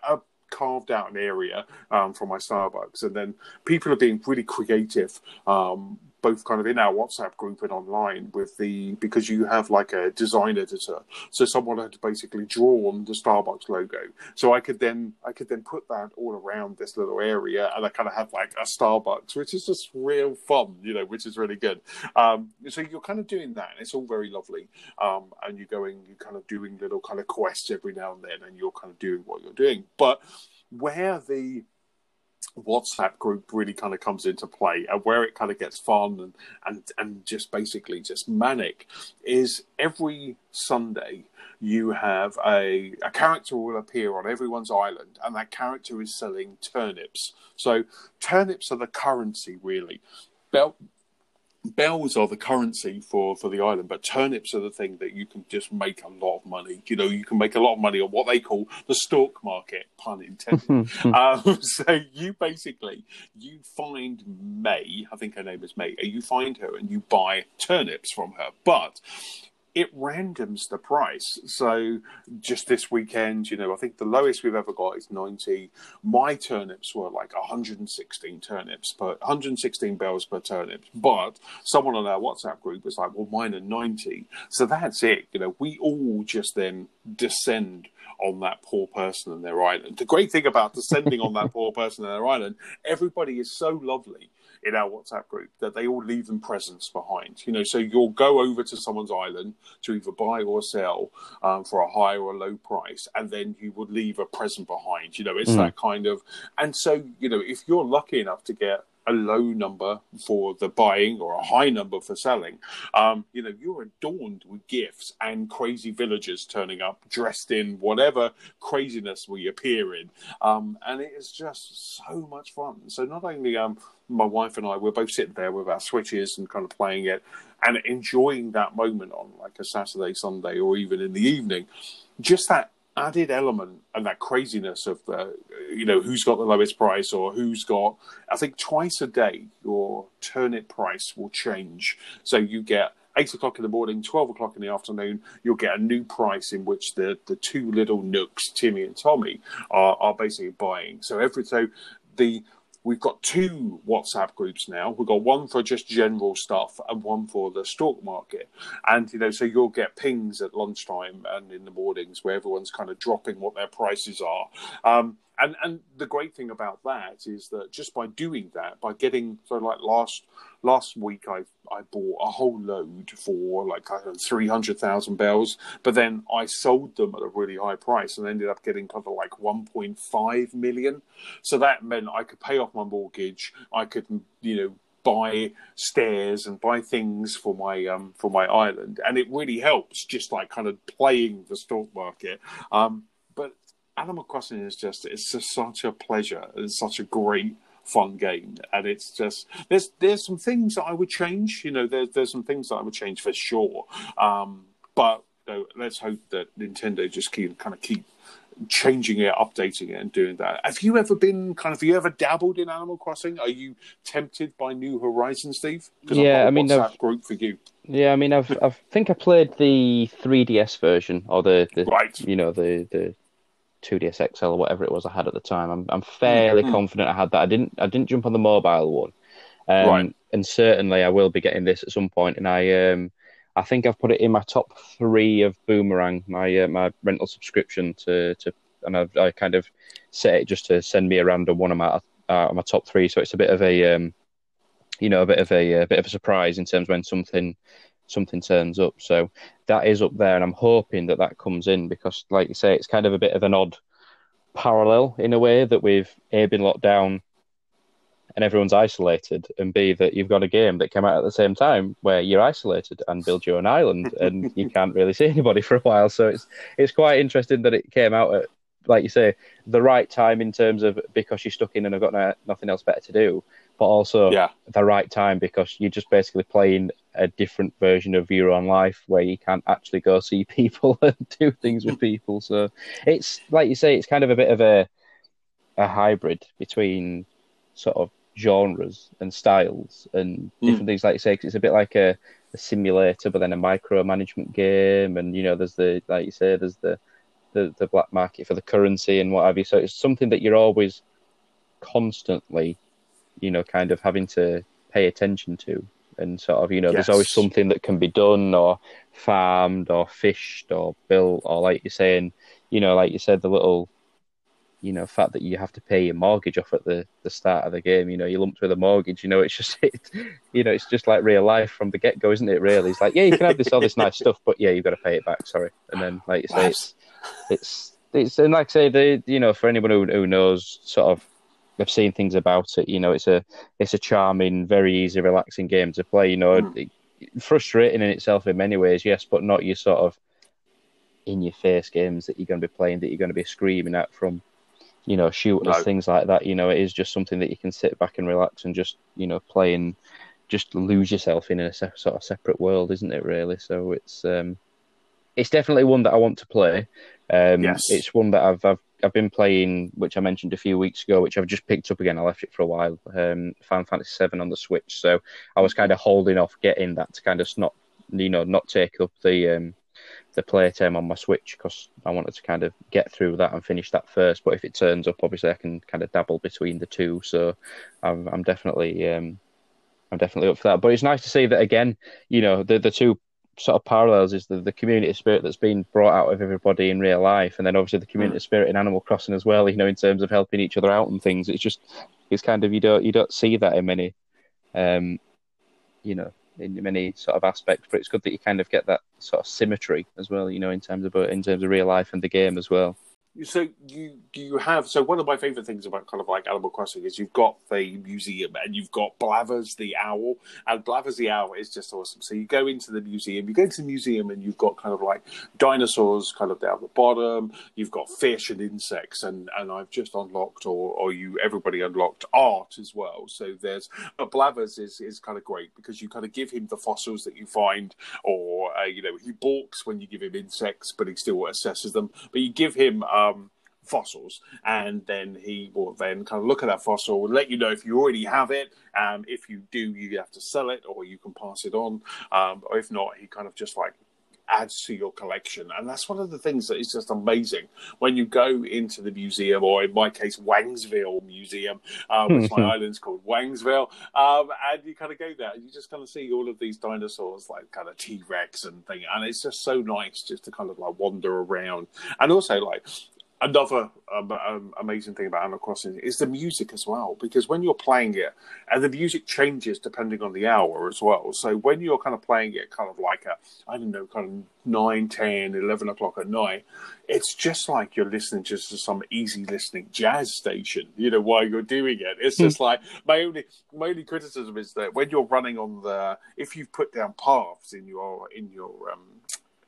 a, a carved out an area um, for my Starbucks, and then people are being really creative. Um, both kind of in our WhatsApp group and online with the because you have like a design editor, so someone had basically drawn the Starbucks logo. So I could then I could then put that all around this little area, and I kind of have like a Starbucks, which is just real fun, you know, which is really good. Um, so you're kind of doing that, it's all very lovely. Um, and you're going, you're kind of doing little kind of quests every now and then, and you're kind of doing what you're doing. But where the WhatsApp group really kind of comes into play and where it kind of gets fun and, and, and just basically just manic is every Sunday you have a, a character will appear on everyone's island and that character is selling turnips. So turnips are the currency really. Bel- bells are the currency for, for the island, but turnips are the thing that you can just make a lot of money. You know, you can make a lot of money on what they call the stock market, pun intended. (laughs) um, so you basically you find Mae, I think her name is Mae, you find her and you buy turnips from her, but it randoms the price. So just this weekend, you know, I think the lowest we've ever got is 90. My turnips were like 116 turnips per 116 bells per turnip. But someone on our WhatsApp group was like, well, mine are 90. So that's it. You know, we all just then descend on that poor person and their island. The great thing about descending on that poor person and their island, everybody is so lovely in our WhatsApp group that they all leave them presents behind. You know, so you'll go over to someone's island to either buy or sell um, for a high or a low price, and then you would leave a present behind. You know, it's mm. that kind of. And so, you know, if you're lucky enough to get a low number for the buying or a high number for selling, um, you know, you're adorned with gifts and crazy villagers turning up dressed in whatever craziness we appear in. Um, and it is just so much fun. So not only um, my wife and I, we're both sitting there with our switches and kind of playing it and enjoying that moment on like a Saturday, Sunday, or even in the evening. Just that added element and that craziness of the, you know, who's got the lowest price or who's got, I think twice a day your turnip price will change. So you get eight o'clock in the morning, 12 o'clock in the afternoon, you'll get a new price in which the, the two little nooks, Timmy and Tommy, are, are basically buying. So every, so the, we've got two WhatsApp groups now. We've got one for just general stuff and one for the stock market. And you know, so you'll get pings at lunchtime and in the mornings where everyone's kind of dropping what their prices are. Um, and and the great thing about that is that just by doing that, by getting so like last last week, I I bought a whole load for like three hundred thousand bells, but then I sold them at a really high price and ended up getting kind of like one point five million. So that meant I could pay off my mortgage. I could you know buy stairs and buy things for my um for my island and it really helps just like kind of playing the stock market um Animal Crossing is just it's just such a pleasure. It's such a great fun game, and it's just there's there's some things that I would change. You know, there's there's some things that I would change for sure. Um, but you know, let's hope that Nintendo just keep kind of keep changing it, updating it, and doing that. Have you ever been kind of? Have you ever dabbled in Animal Crossing? Are you tempted by New Horizons, Steve? Yeah, I mean, WhatsApp group for you. Yeah, I mean, I've I think I played the 3DS version or the, the right. you know the the 2DS XL or whatever it was I had at the time. I'm I'm fairly mm-hmm. confident I had that. I didn't I didn't jump on the mobile one, um, right. and certainly I will be getting this at some point. And I um I think I've put it in my top three of Boomerang, my uh, my rental subscription to to, and I've I kind of set it just to send me around a random one of my uh, my top three. So it's a bit of a um, you know, a bit of a, a bit of a surprise in terms when something something turns up. So that is up there, and I'm hoping that that comes in because, like you say, it's kind of a bit of an odd parallel in a way that we've a been locked down and everyone's isolated, and b that you've got a game that came out at the same time where you're isolated and build your own island and (laughs) you can't really see anybody for a while. So it's it's quite interesting that it came out at like you say the right time in terms of because you're stuck in and I've got no, nothing else better to do but also yeah. the right time because you're just basically playing a different version of your own life where you can't actually go (laughs) see people and do things with people. So it's like you say, it's kind of a bit of a a hybrid between sort of genres and styles and hmm. different mm. things. Like you say, cause it's a bit like a, a simulator, but then a micromanagement game, and you know, there's the like you say, there's the the, the black market for the currency and what have you. So it's something that you're always constantly you know, kind of having to pay attention to. And sort of, you know, yes. there's always something that can be done or farmed or fished or built, or like you're saying, you know, like you said, the little, you know, fact that you have to pay your mortgage off at the, the start of the game, you know, you're lumped with a mortgage, you know, it's just, (laughs) it, you know, it's just like real life from the get go, isn't it, really? It's like, yeah, you can have this, all this nice stuff, but yeah, you've got to pay it back, sorry. And then, like you say, it's, it's, it's, and like I say, the, you know, for anyone who, who knows sort of I've seen things about it. You know, it's a it's a charming, very easy, relaxing game to play. You know, mm. frustrating in itself in many ways, yes, but not your sort of in your face games that you're going to be playing that you're going to be screaming at from you know shooters no. things like that you know it is just something that you can sit back and relax and just you know play and just lose yourself in a se- sort of separate world isn't it really so it's um it's definitely one that I want to play um yes. it's one that I've, I've I've been playing which I mentioned a few weeks ago which I've just picked up again I left it for a while um Final Fantasy 7 on the Switch so I was kind of holding off getting that to kind of not you know not take up the um the playtime on my Switch because I wanted to kind of get through that and finish that first. But if it turns up, obviously I can kind of dabble between the two. So I'm, I'm definitely um, I'm definitely up for that. But it's nice to see that again. You know, the the two sort of parallels is the, the community spirit that's been brought out of everybody in real life, and then obviously the community mm. spirit in Animal Crossing as well. You know, in terms of helping each other out and things. It's just it's kind of you don't you don't see that in many. Um, you know, in many sort of aspects. But it's good that you kind of get that sort of symmetry as well, you know, in terms of in terms of real life and the game as well. So you you have so one of my favorite things about kind of like Animal Crossing is you've got the museum and you've got Blathers the owl and Blathers the owl is just awesome. So you go into the museum, you go to the museum and you've got kind of like dinosaurs kind of down the bottom. You've got fish and insects and and I've just unlocked or or you everybody unlocked art as well. So there's but Blathers is is kind of great because you kind of give him the fossils that you find or uh, you know he balks when you give him insects but he still assesses them. But you give him. Um, fossils, and then he will then kind of look at that fossil, let you know if you already have it. Um, if you do, you have to sell it, or you can pass it on. Um, or if not, he kind of just like adds to your collection. And that's one of the things that is just amazing when you go into the museum, or in my case, Wangsville Museum, uh, which my (laughs) island's called Wangsville. Um, and you kind of go there and you just kind of see all of these dinosaurs, like kind of T Rex and thing. And it's just so nice just to kind of like wander around. And also, like, another um, um, amazing thing about Animal Crossing is the music as well, because when you're playing it, and the music changes depending on the hour as well. So when you're kind of playing it, kind of like a, I don't know, kind of 9, 10, 11 o'clock at night, it's just like you're listening just to some easy listening jazz station, you know, while you're doing it. It's just hmm. like, my only, my only criticism is that when you're running on the, if you've put down paths in your, in your, um,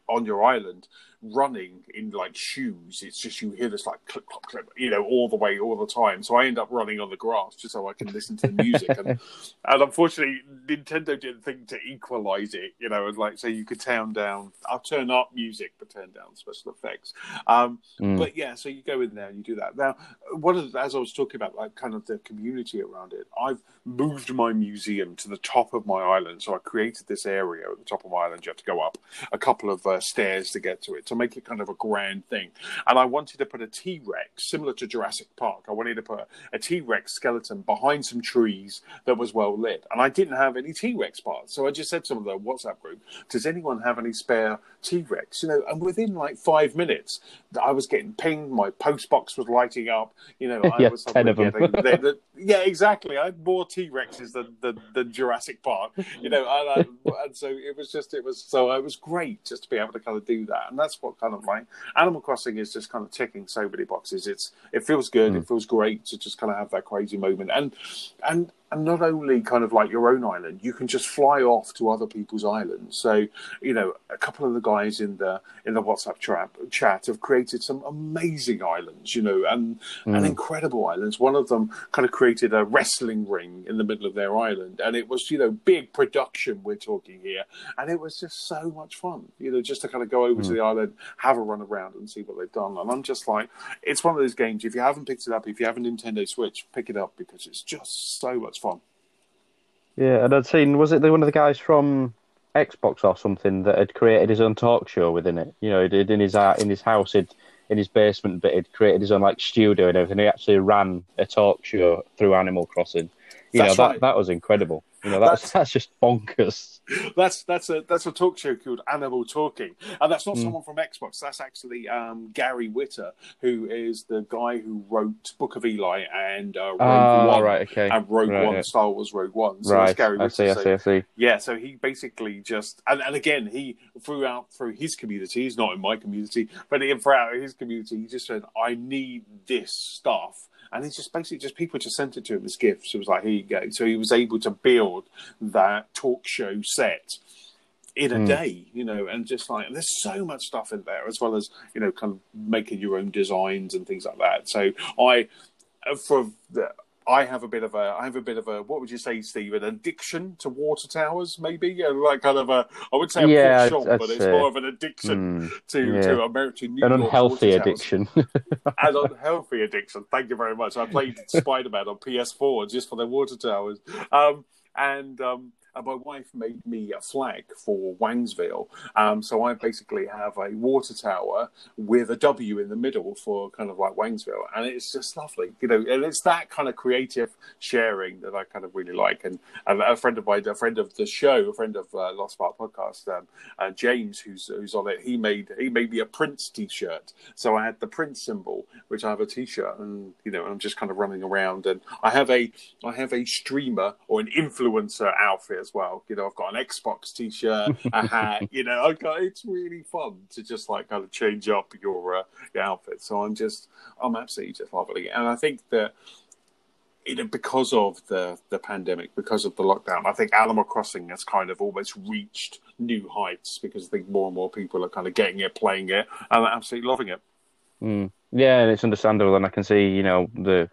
on your island running in like shoes. It's just you hear this like clip, clip, clip, you know, all the way, all the time. So I end up running on the grass just so I can listen to the music. and, (laughs) and unfortunately, Nintendo didn't think to equalize it, you know, and like so you could turn down, I'll turn up music but turn down special effects. Um, mm. But yeah, so you go in there and you do that. Now, one of the, as I was talking about, like kind of the community around it, I've moved my museum to the top of my island. So I created this area at the top of my island. You have to go up a couple of uh, stairs to get to it to make it kind of a grand thing. And I wanted to put a T Rex, similar to Jurassic Park. I wanted to put a T Rex skeleton behind some trees that was well lit. And I didn't have any T Rex parts. So I just said to the WhatsApp group, Does anyone have any spare T Rex? You know, and within like five minutes, I was getting pinged. My post box was lighting up. You know, I yeah, was 10 of them. the, the, yeah, exactly. I had more T Rexes than, than, than, Jurassic Park. You know, and, I, and so it was just, it was, so it was great just to be able to kind of do that. And that's what kind of like Animal Crossing is just kind of ticking so many boxes. It's it feels good. Mm. It feels great to just kind of have that crazy moment. And and and not only kind of like your own island, you can just fly off to other people's islands. So, you know, a couple of the guys in the in the WhatsApp chat, chat have created some amazing islands, you know, and mm. and incredible islands. One of them kind of created a wrestling ring in the middle of their island, and it was you know big production. We're talking here, and it was just so much fun, you know, just to kind of go over mm. to the island, have a run around, and see what they've done. And I'm just like, it's one of those games. If you haven't picked it up, if you have a Nintendo Switch, pick it up because it's just so much fun. Yeah, and I'd seen was it the, one of the guys from Xbox or something that had created his own talk show within it. You know, he did in his uh, in his house, he'd, in his basement, but he'd created his own like studio and everything. He actually ran a talk show through Animal Crossing. You That's know, that right. that was incredible. You know, that's that's, that's just bonkers. That's that's a that's a talk show called Animal Talking, and that's not mm. someone from Xbox. That's actually um, Gary Whitta, who is the guy who wrote Book of Eli and uh, Rogue oh, One, right, okay. and Rogue right, One, yeah. Star Wars Rogue One. So right, Gary Whitta. I see, I see, I see. Yeah, so he basically just and, and again he throughout through his community, he's not in my community, but throughout his community, he just said, "I need this stuff." And it's just basically just people just sent it to him as gifts. It was like, here you go. So he was able to build that talk show set in a mm. day, you know, and just like there's so much stuff in there, as well as you know, kind of making your own designs and things like that. So I, uh, for the, I have a bit of a, I have a bit of a, what would you say, Steve, an addiction to water towers, maybe, yeah, like kind of a, I would say a yeah, shop, but it's more of an addiction mm, to yeah. to American New an York unhealthy addiction, (laughs) (laughs) an unhealthy addiction. Thank you very much. I played Spider Man on PS4 just for the water towers, um, and um, and my wife made me a flag for Wangsville. Um, so I basically have a water tower with a W in the middle for kind of like Wangsville, and it's just lovely, you know. And it's that kind of creative sharing that I kind of really like. And, a friend of mine, a friend of the show, a friend of uh, Lost Part podcast, um, uh, James, who's who's on it, he made he made me a Prince T-shirt. So I had the Prince symbol, which I have a T-shirt, and you know, I'm just kind of running around, and I have a I have a streamer or an influencer outfit as well. You know, I've got an Xbox T-shirt, a hat. (laughs) You know, I've got, it's really fun to just like kind of change up your uh, your outfit. So I'm just, I'm absolutely just loving it, and I think that you know, because of the the pandemic, because of the lockdown, I think Animal Crossing has kind of almost reached new heights because I think more and more people are kind of getting it, playing it, and absolutely loving it. Mm. Yeah, and it's understandable, and I can see, you know, the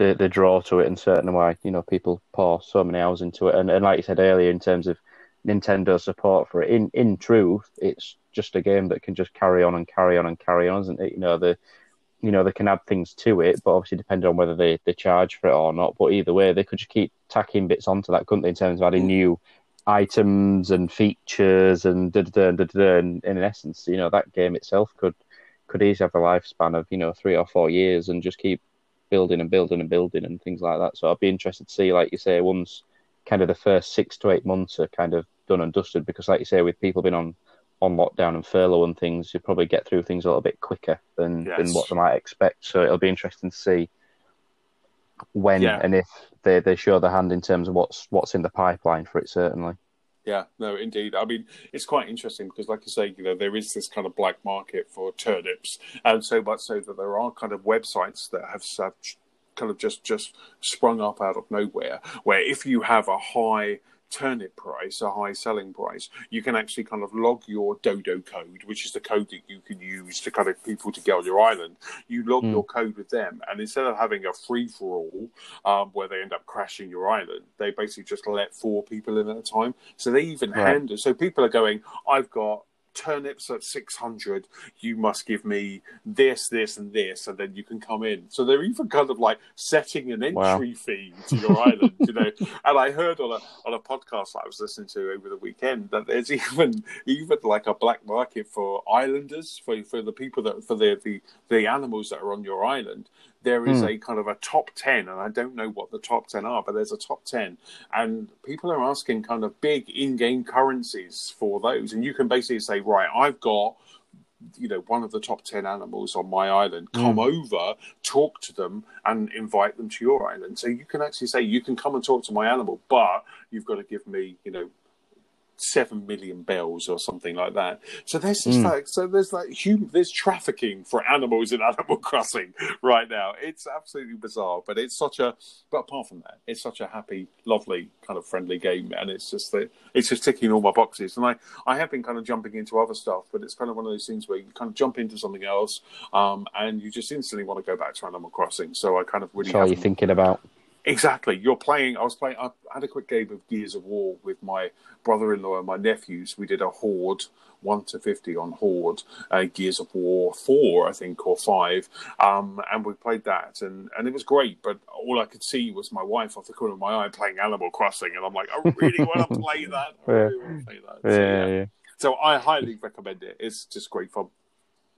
the the draw to it and certain why you know people pour so many hours into it. And, and like you said earlier, in terms of Nintendo support for it, in in truth, it's just a game that can just carry on and carry on and carry on, isn't it? You know the you know they can add things to it, but obviously depending on whether they, they charge for it or not. But either way, they could just keep tacking bits onto that, couldn't they? In terms of adding mm. new items and features and da da da da. And in essence, you know that game itself could could easily have a lifespan of you know three or four years and just keep building and building and building and things like that. So I'd be interested to see, like you say, once kind of the first six to eight months are kind of done and dusted, because like you say, with people being on on lockdown and furlough and things, you probably get through things a little bit quicker than yes. than what they might expect. So it'll be interesting to see when yeah. and if they, they show the hand in terms of what's what's in the pipeline for it. Certainly. Yeah, no, indeed. I mean, it's quite interesting because, like I say, you know, there is this kind of black market for turnips, and so much so that there are kind of websites that have such kind of just just sprung up out of nowhere, where if you have a high turnip price, a high selling price, you can actually kind of log your dodo code, which is the code that you can use to kind of people to get on your island. You log mm. your code with them, and instead of having a free for all um, where they end up crashing your island, they basically just let four people in at a time. So they even right. handle. So people are going, I've got turnips at 600 you must give me this this and this and then you can come in. So they're even kind of like setting an entry wow. fee to your (laughs) island you know. And i heard on a on a podcast i was listening to over the weekend that there's (laughs) even even like a black market for islanders for for the people that for the the, the animals that are on your island there is mm. a kind of a top 10 and i don't know what the top 10 are but there's a top 10 and people are asking kind of big in-game currencies for those and you can basically say right i've got you know one of the top 10 animals on my island come mm. over talk to them and invite them to your island so you can actually say you can come and talk to my animal but you've got to give me you know seven million bells or something like that. So there's just mm. like so there's like human there's trafficking for animals in (laughs) Animal Crossing right now. It's absolutely bizarre, but it's such a but apart from that, it's such a happy, lovely kind of friendly game, and it's just that it's just ticking all my boxes. And I I have been kind of jumping into other stuff, but it's kind of one of those things where you kind of jump into something else, um, and you just instantly want to go back to Animal Crossing. So I kind of really. So are you thinking about? Exactly. You're playing. I was playing. I had a quick game of Gears of War with my brother-in-law and my nephews. We did a Horde one to fifty on Horde, uh, Gears of War four, I think, or five, um, and we played that, and and it was great. But all I could see was my wife off the corner of my eye playing Animal Crossing, and I'm like, I really want to (laughs) play that. I really want to play that. So, yeah, yeah. so I highly recommend it. It's just great fun.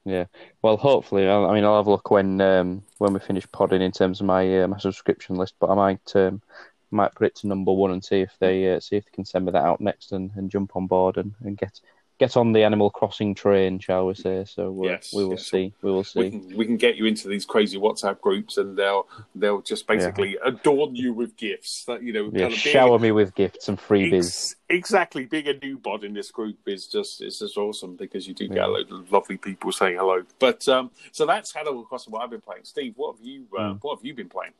Yeah. Well, hopefully, I'll, I mean, I'll have a look when um, when we finish podding in terms of my uh, my subscription list. But I might um, might put it to number one and see if they uh, see if they can send me that out next and, and jump on board and, and get get on the Animal Crossing train, shall we say? So uh, Yes, we will yes. see. We will see. We can, we can get you into these crazy WhatsApp groups, and they'll they'll just basically adorn you with gifts. That you know, yeah, kind of being- shower me with gifts and freebies. Ex- exactly. Being a new bod in this group is just is just awesome because you do get Yeah. a load of lovely people saying hello. But um, so that's Animal Crossing. What I've been playing. Steve, what have you uh, Mm. what have you been playing?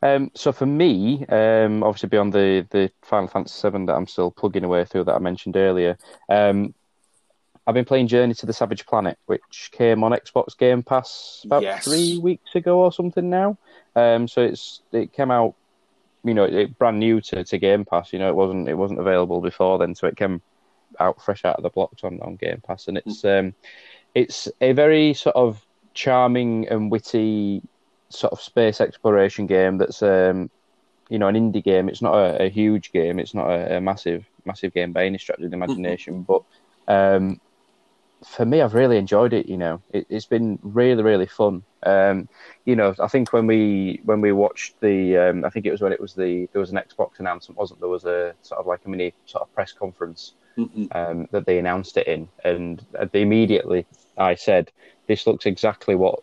Um, so for me, um, obviously beyond the the Final Fantasy VII that I'm still plugging away through that I mentioned earlier, um, I've been playing Journey to the Savage Planet, which came on Xbox Game Pass about Yes. three weeks ago or something now. Um, so it's it came out, you know, it, brand new to, to Game Pass. You know, it wasn't it wasn't available before then, so it came out fresh out of the blocks on, on Game Pass, and it's um, it's a very sort of charming and witty sort of space exploration game that's um, you know an indie game. It's not a, a huge game. It's not a, a massive massive game by any stretch of the imagination. but um, for me, I've really enjoyed it. You know, it, it's been really really fun. Um, you know, I think when we when we watched the, um, I think it was when it was the there was an Xbox announcement, wasn't there? Was a sort of like a mini sort of press conference Mhm. um, that they announced it in, and immediately I said, "This looks exactly what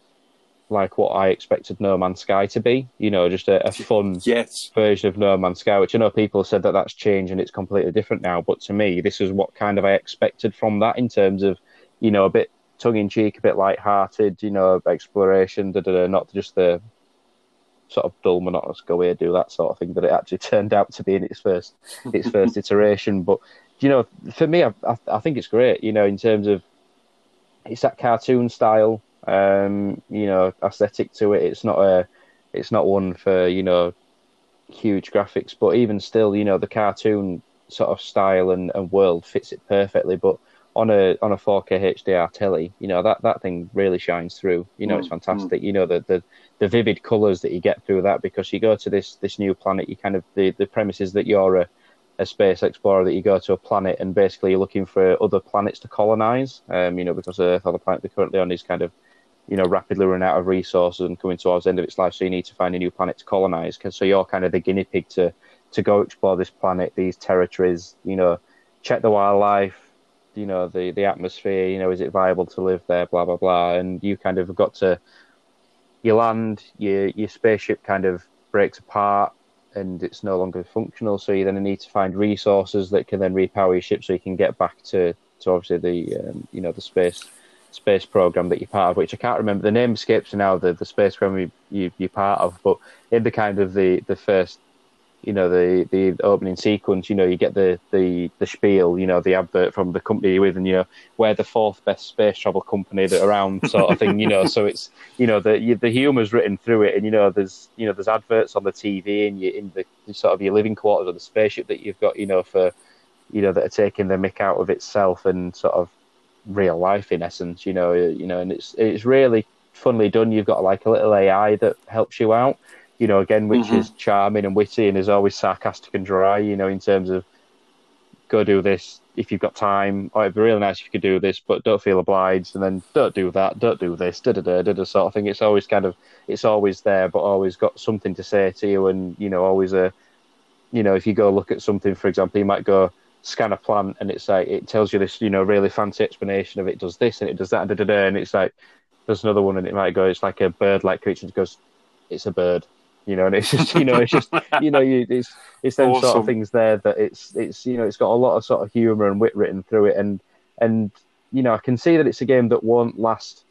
like what I expected No Man's Sky to be. You know, just a, a (laughs) fun Yes. version of No Man's Sky, which I know people said that that's changed and it's completely different now. But to me, this is what kind of I expected from that in terms of, you know, a bit tongue in cheek, a bit light-hearted, you know, exploration, da, da, da, not just the sort of dull, monotonous go here, do that sort of thing that it actually (laughs) turned out to be in its first its first (laughs) iteration. But you know, for me, I, I, I think it's great. You know, in terms of it's that cartoon style, um, you know, aesthetic to it. It's not a, it's not one for you know, huge graphics, but even still, you know, the cartoon sort of style and, and world fits it perfectly. But on a on a 4K HDR telly, you know that that thing really shines through. You know, it's Mm, fantastic. You know the the the vivid colours that you get through that because you go to this this new planet. You kind of the the premise is that you're a a space explorer that you go to a planet and basically you're looking for other planets to colonize. Um, you know, because Earth or the planet they're currently on is kind of, you know, rapidly running out of resources and coming towards the end of its life. So you need to find a new planet to colonize. 'Cause- so you're kind of the guinea pig to to go explore this planet, these territories. You know, check the wildlife. You know, the the atmosphere. You know, is it viable to live there? Blah blah blah. And you kind of got to. You land. Your your spaceship kind of breaks apart and it's no longer functional. So you then need to find resources that can then repower your ship, so you can get back to, to obviously the um, you know the space space program that you're part of, which I can't remember the name escapes me now. The the space program you, you you're part of, but in the kind of the the first. You know the the opening sequence. You know you get the the the spiel. You know the advert from the company you're with, and you know we're the fourth best space travel company that around, sort of thing. You know, so it's you know the the humour's written through it, and you know there's you know there's adverts on the TV and you in the, sort of your living quarters of the spaceship that you've got, you know, for you know that are taking the mick out of itself and sort of real life in essence, you know, you know, and it's it's really funnily done. You've got like a little AI that helps you out, you know, again, which Mhm. is charming and witty and is always sarcastic and dry, you know, in terms of go do this if you've got time. Or it'd be really nice if you could do this, but don't feel obliged. And then don't do that, don't do this, da da da da da sort of thing. It's always kind of it's always there, but always got something to say to you, and you know, always a you know, if you go look at something, for example, you might go scan a plant, and it's like it tells you this, you know, really fancy explanation of it does this and it does that, da da da, and it's like there's another one, and it might go, it's like a bird-like creature. It goes, it's a bird. You know, and it's just, you know, it's just, (laughs) you know, you, it's it's them sort of things there that it's it's you know it's got a lot of sort of humour and wit written through it, and and you know I can see that it's a game that won't last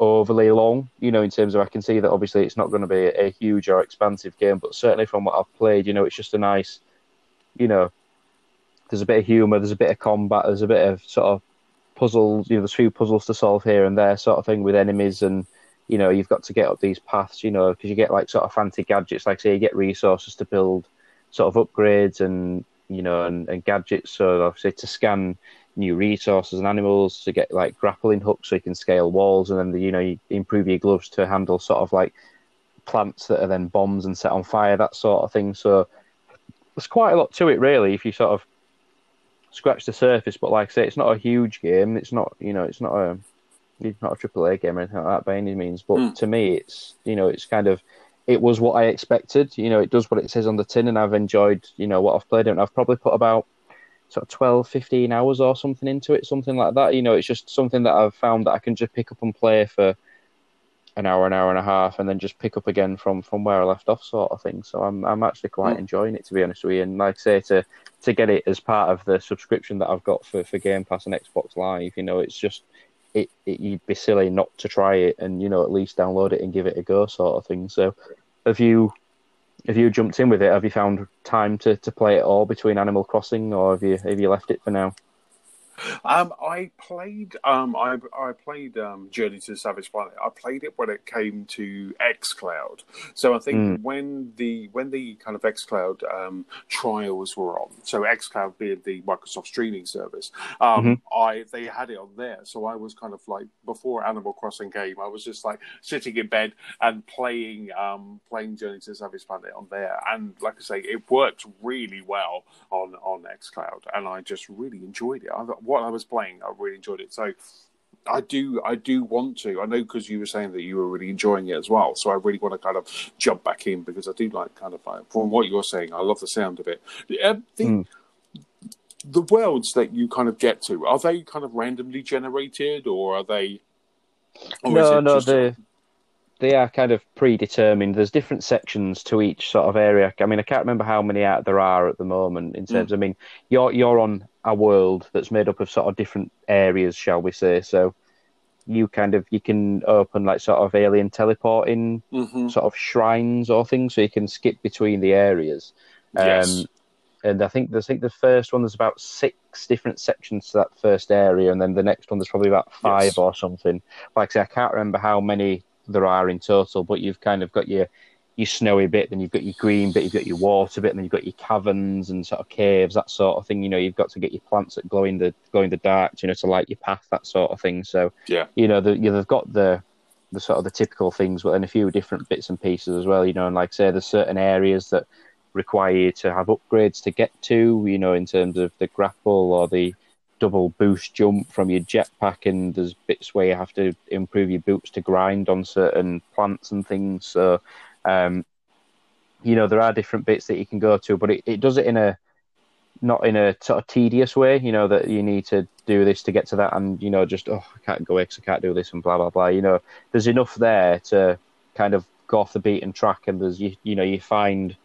overly long. You know, in terms of I can see that obviously it's not going to be a, a huge or expansive game, but certainly from what I've played, you know, it's just a nice, you know, there's a bit of humour, there's a bit of combat, there's a bit of sort of puzzles. You know, there's a few puzzles to solve here and there, sort of thing with enemies and you know, you've got to get up these paths, you know, because you get like sort of fancy gadgets, like say you get resources to build sort of upgrades and you know and, and gadgets. So obviously to scan new resources and animals, to get like grappling hooks so you can scale walls, and then the, you know you improve your gloves to handle sort of like plants that are then bombs and set on fire, that sort of thing. So there's quite a lot to it really if you sort of scratch the surface. But like I say, it's not a huge game. It's not you know it's not a it's not a triple A game or anything like that by any means. But Mm. to me, it's you know it's kind of it was what I expected. You know, it does what it says on the tin, and I've enjoyed you know what I've played. And I've probably put about sort of 12, 15 hours or something into it, something like that. You know, it's just something that I've found that I can just pick up and play for an hour, an hour and a half, and then just pick up again from, from where I left off, sort of thing. So I'm I'm actually quite mm. enjoying it to be honest with you. And like I say, to to get it as part of the subscription that I've got for, for Game Pass and Xbox Live, you know, it's just it, it you'd be silly not to try it and you know at least download it and give it a go, sort of thing. So have you have you jumped in with it? Have you found time to, to play it all between Animal Crossing, or have you have you left it for now? Um, I played. Um, I I played um, Journey to the Savage Planet. I played it when it came to XCloud. So I think mm. when the when the kind of XCloud um, trials were on, so XCloud being the Microsoft streaming service, um, mm-hmm. I they had it on there. So I was kind of like before Animal Crossing game, I was just like sitting in bed and playing um, playing Journey to the Savage Planet on there. And like I say, it worked really well on on XCloud, and I just really enjoyed it. I what I was playing, I really enjoyed it. So I do, I do want to. I know because you were saying that you were really enjoying it as well. So I really want to kind of jump back in because I do like kind of like, from what you're saying. I love the sound of it. Um, the, mm. the worlds that you kind of get to are they kind of randomly generated or are they? Or no, no, they they are kind of predetermined. There's different sections to each sort of area. I mean, I can't remember how many out there are at the moment in terms. Mm. I mean, you're you're on a world that's made up of sort of different areas, shall we say? So you kind of you can open like sort of alien teleporting mm-hmm. sort of shrines or things, so you can skip between the areas. Yes. Um, and I think I think the first one there's about six different sections to that first area, and then the next one there's probably about five yes. or something. Like I say, I can't remember how many there are in total, but you've kind of got your your snowy bit, then you've got your green bit, you've got your water bit, and then you've got your caverns and sort of caves, that sort of thing. You know, you've got to get your plants that glow in the glow in the dark, you know, to light your path, that sort of thing. So yeah, you know, the, you they've got the the sort of the typical things, but then a few different bits and pieces as well. You know, and like I say, there's certain areas that require you to have upgrades to get to. You know, in terms of the grapple or the double boost jump from your jetpack, and there's bits where you have to improve your boots to grind on certain plants and things. So, um, you know, there are different bits that you can go to, but it, it does it in a not in a sort of tedious way. You know that you need to do this to get to that, and you know, just oh, I can't go because I can't do this, and blah blah blah. You know, there's enough there to kind of go off the beaten track, and there's you you know you find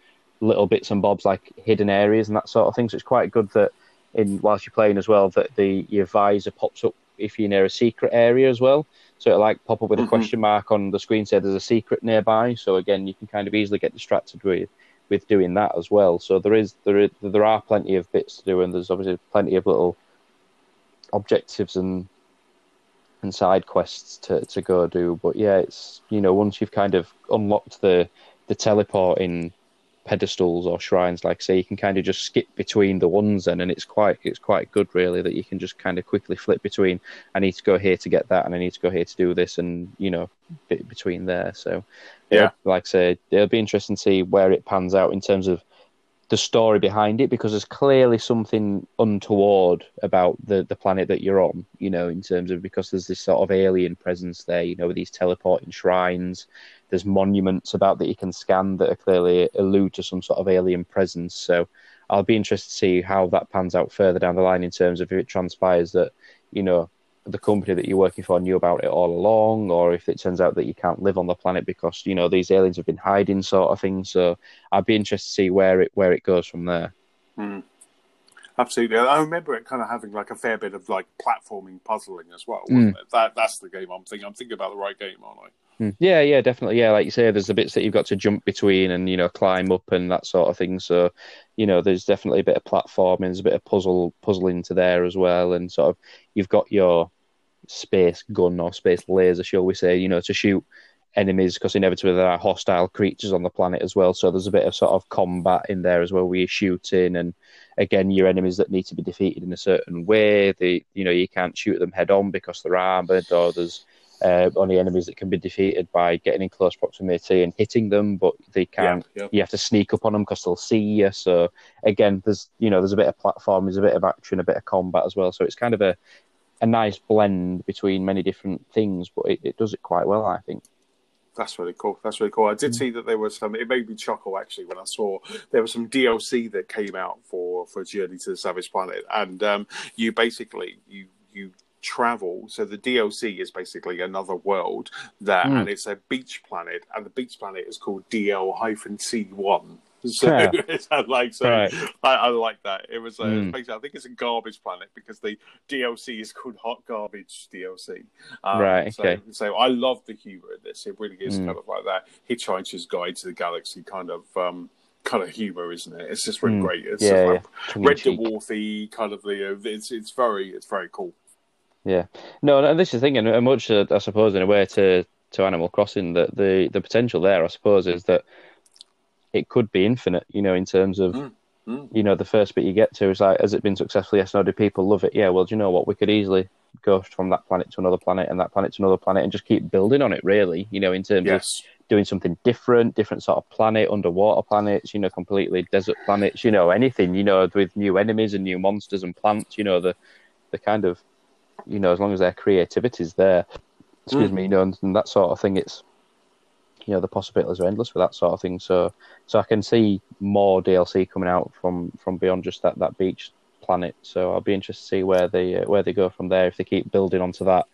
little bits and bobs like hidden areas and that sort of thing. So it's quite good that in whilst you're playing as well that the your visor pops up if you're near a secret area as well. So it'll like pop up with a mm-hmm. question mark on the screen, say there's a secret nearby. So again, you can kind of easily get distracted with with doing that as well. So there is there is, there are plenty of bits to do, and there's obviously plenty of little objectives and and side quests to, to go do. But yeah, it's you know once you've kind of unlocked the the teleporting pedestals or shrines, like say, you can kind of just skip between the ones then, and it's quite it's quite good really that you can just kind of quickly flip between. I need to go here to get that, and I need to go here to do this, and you know, bit between there. So yeah, like I say, it'll be interesting to see where it pans out in terms of the story behind it because there's clearly something untoward about the the planet that you're on you know in terms of because there's this sort of alien presence there you know with these teleporting shrines there's monuments about that you can scan that are clearly allude to some sort of alien presence. So I'll be interested to see how that pans out further down the line in terms of if it transpires that, you know, the company that you're working for knew about it all along, or if it turns out that you can't live on the planet because, you know, these aliens have been hiding sort of thing. So I'd be interested to see where it where it goes from there. Mm. Absolutely, I remember it kind of having like a fair bit of like platforming puzzling as well. Mm. That that's the game I'm thinking. I'm thinking about the right game, aren't I? Hmm. Yeah, yeah, definitely. Yeah, like you say, there's the bits that you've got to jump between and you know climb up and that sort of thing. So, you know, there's definitely a bit of platforming, there's a bit of puzzle puzzling to there as well, and sort of you've got your space gun or space laser, shall we say, you know, to shoot enemies because inevitably there are hostile creatures on the planet as well. So there's a bit of sort of combat in there as well, where you're shooting and again your enemies that need to be defeated in a certain way. They, you know, you can't shoot them head on because they're armored or there's uh, only enemies that can be defeated by getting in close proximity and hitting them, but they can't. Yeah, yeah. You have to sneak up on them because they'll see you. So again, there's you know there's a bit of platform, there's a bit of action, a bit of combat as well. So it's kind of a a nice blend between many different things, but it, it does it quite well, I think. That's really cool. That's really cool. I Mm. did see that there was some. It made me chuckle actually when I saw there was some DLC that came out for for Journey to the Savage Planet, and um, you basically you you travel. So the DLC is basically another world that, Mm. and it's a beach planet, and the beach planet is called DL C one. (laughs) So Yeah. (laughs) it's like so. Right. I, I like that. It was uh, Mm. basically I think it's a garbage planet because the DLC is called Hot Garbage DLC. Um, Right, so- okay. So, I love the humor in this. It really is Mm. kind of like that Hitchhiker's Guide to the Galaxy kind of um, kind of humor, isn't it? It's just really Mm. great. It's Yeah, just yeah. like Tongue Red. Dwarfy kind of the. It's it's very it's very cool. Yeah, no, and this is the thing, and much uh, I suppose in a way to to Animal Crossing that the the potential there, I suppose, is that it could be infinite. You know, in terms of Mm, mm. you know the first bit you get to is like, has it been successful? Yes, no. Do people love it? Yeah. Well, do you know what? We could easily go from that planet to another planet and that planet to another planet and just keep building on it. Really, you know, in terms of doing something different, different sort of planet, underwater planets, you know, completely desert planets, you know, anything, you know, with new enemies and new monsters and plants, you know, the the kind of, you know, as long as their creativity's there, excuse Mm. me, you know, and, and that sort of thing, it's, you know, the possibilities are endless for that sort of thing. So, so I can see more DLC coming out from from beyond just that that beach planet. So I'll be interested to see where they uh, where they go from there if they keep building onto that,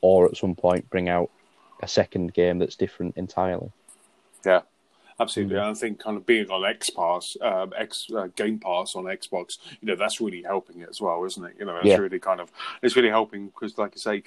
or at some point bring out a second game that's different entirely. Yeah, absolutely. Mm. I think kind of being on X Pass, um, X uh, Game Pass on Xbox, you know, that's really helping it as well, isn't it? You know, it's Yeah. really kind of it's really helping because, like I say.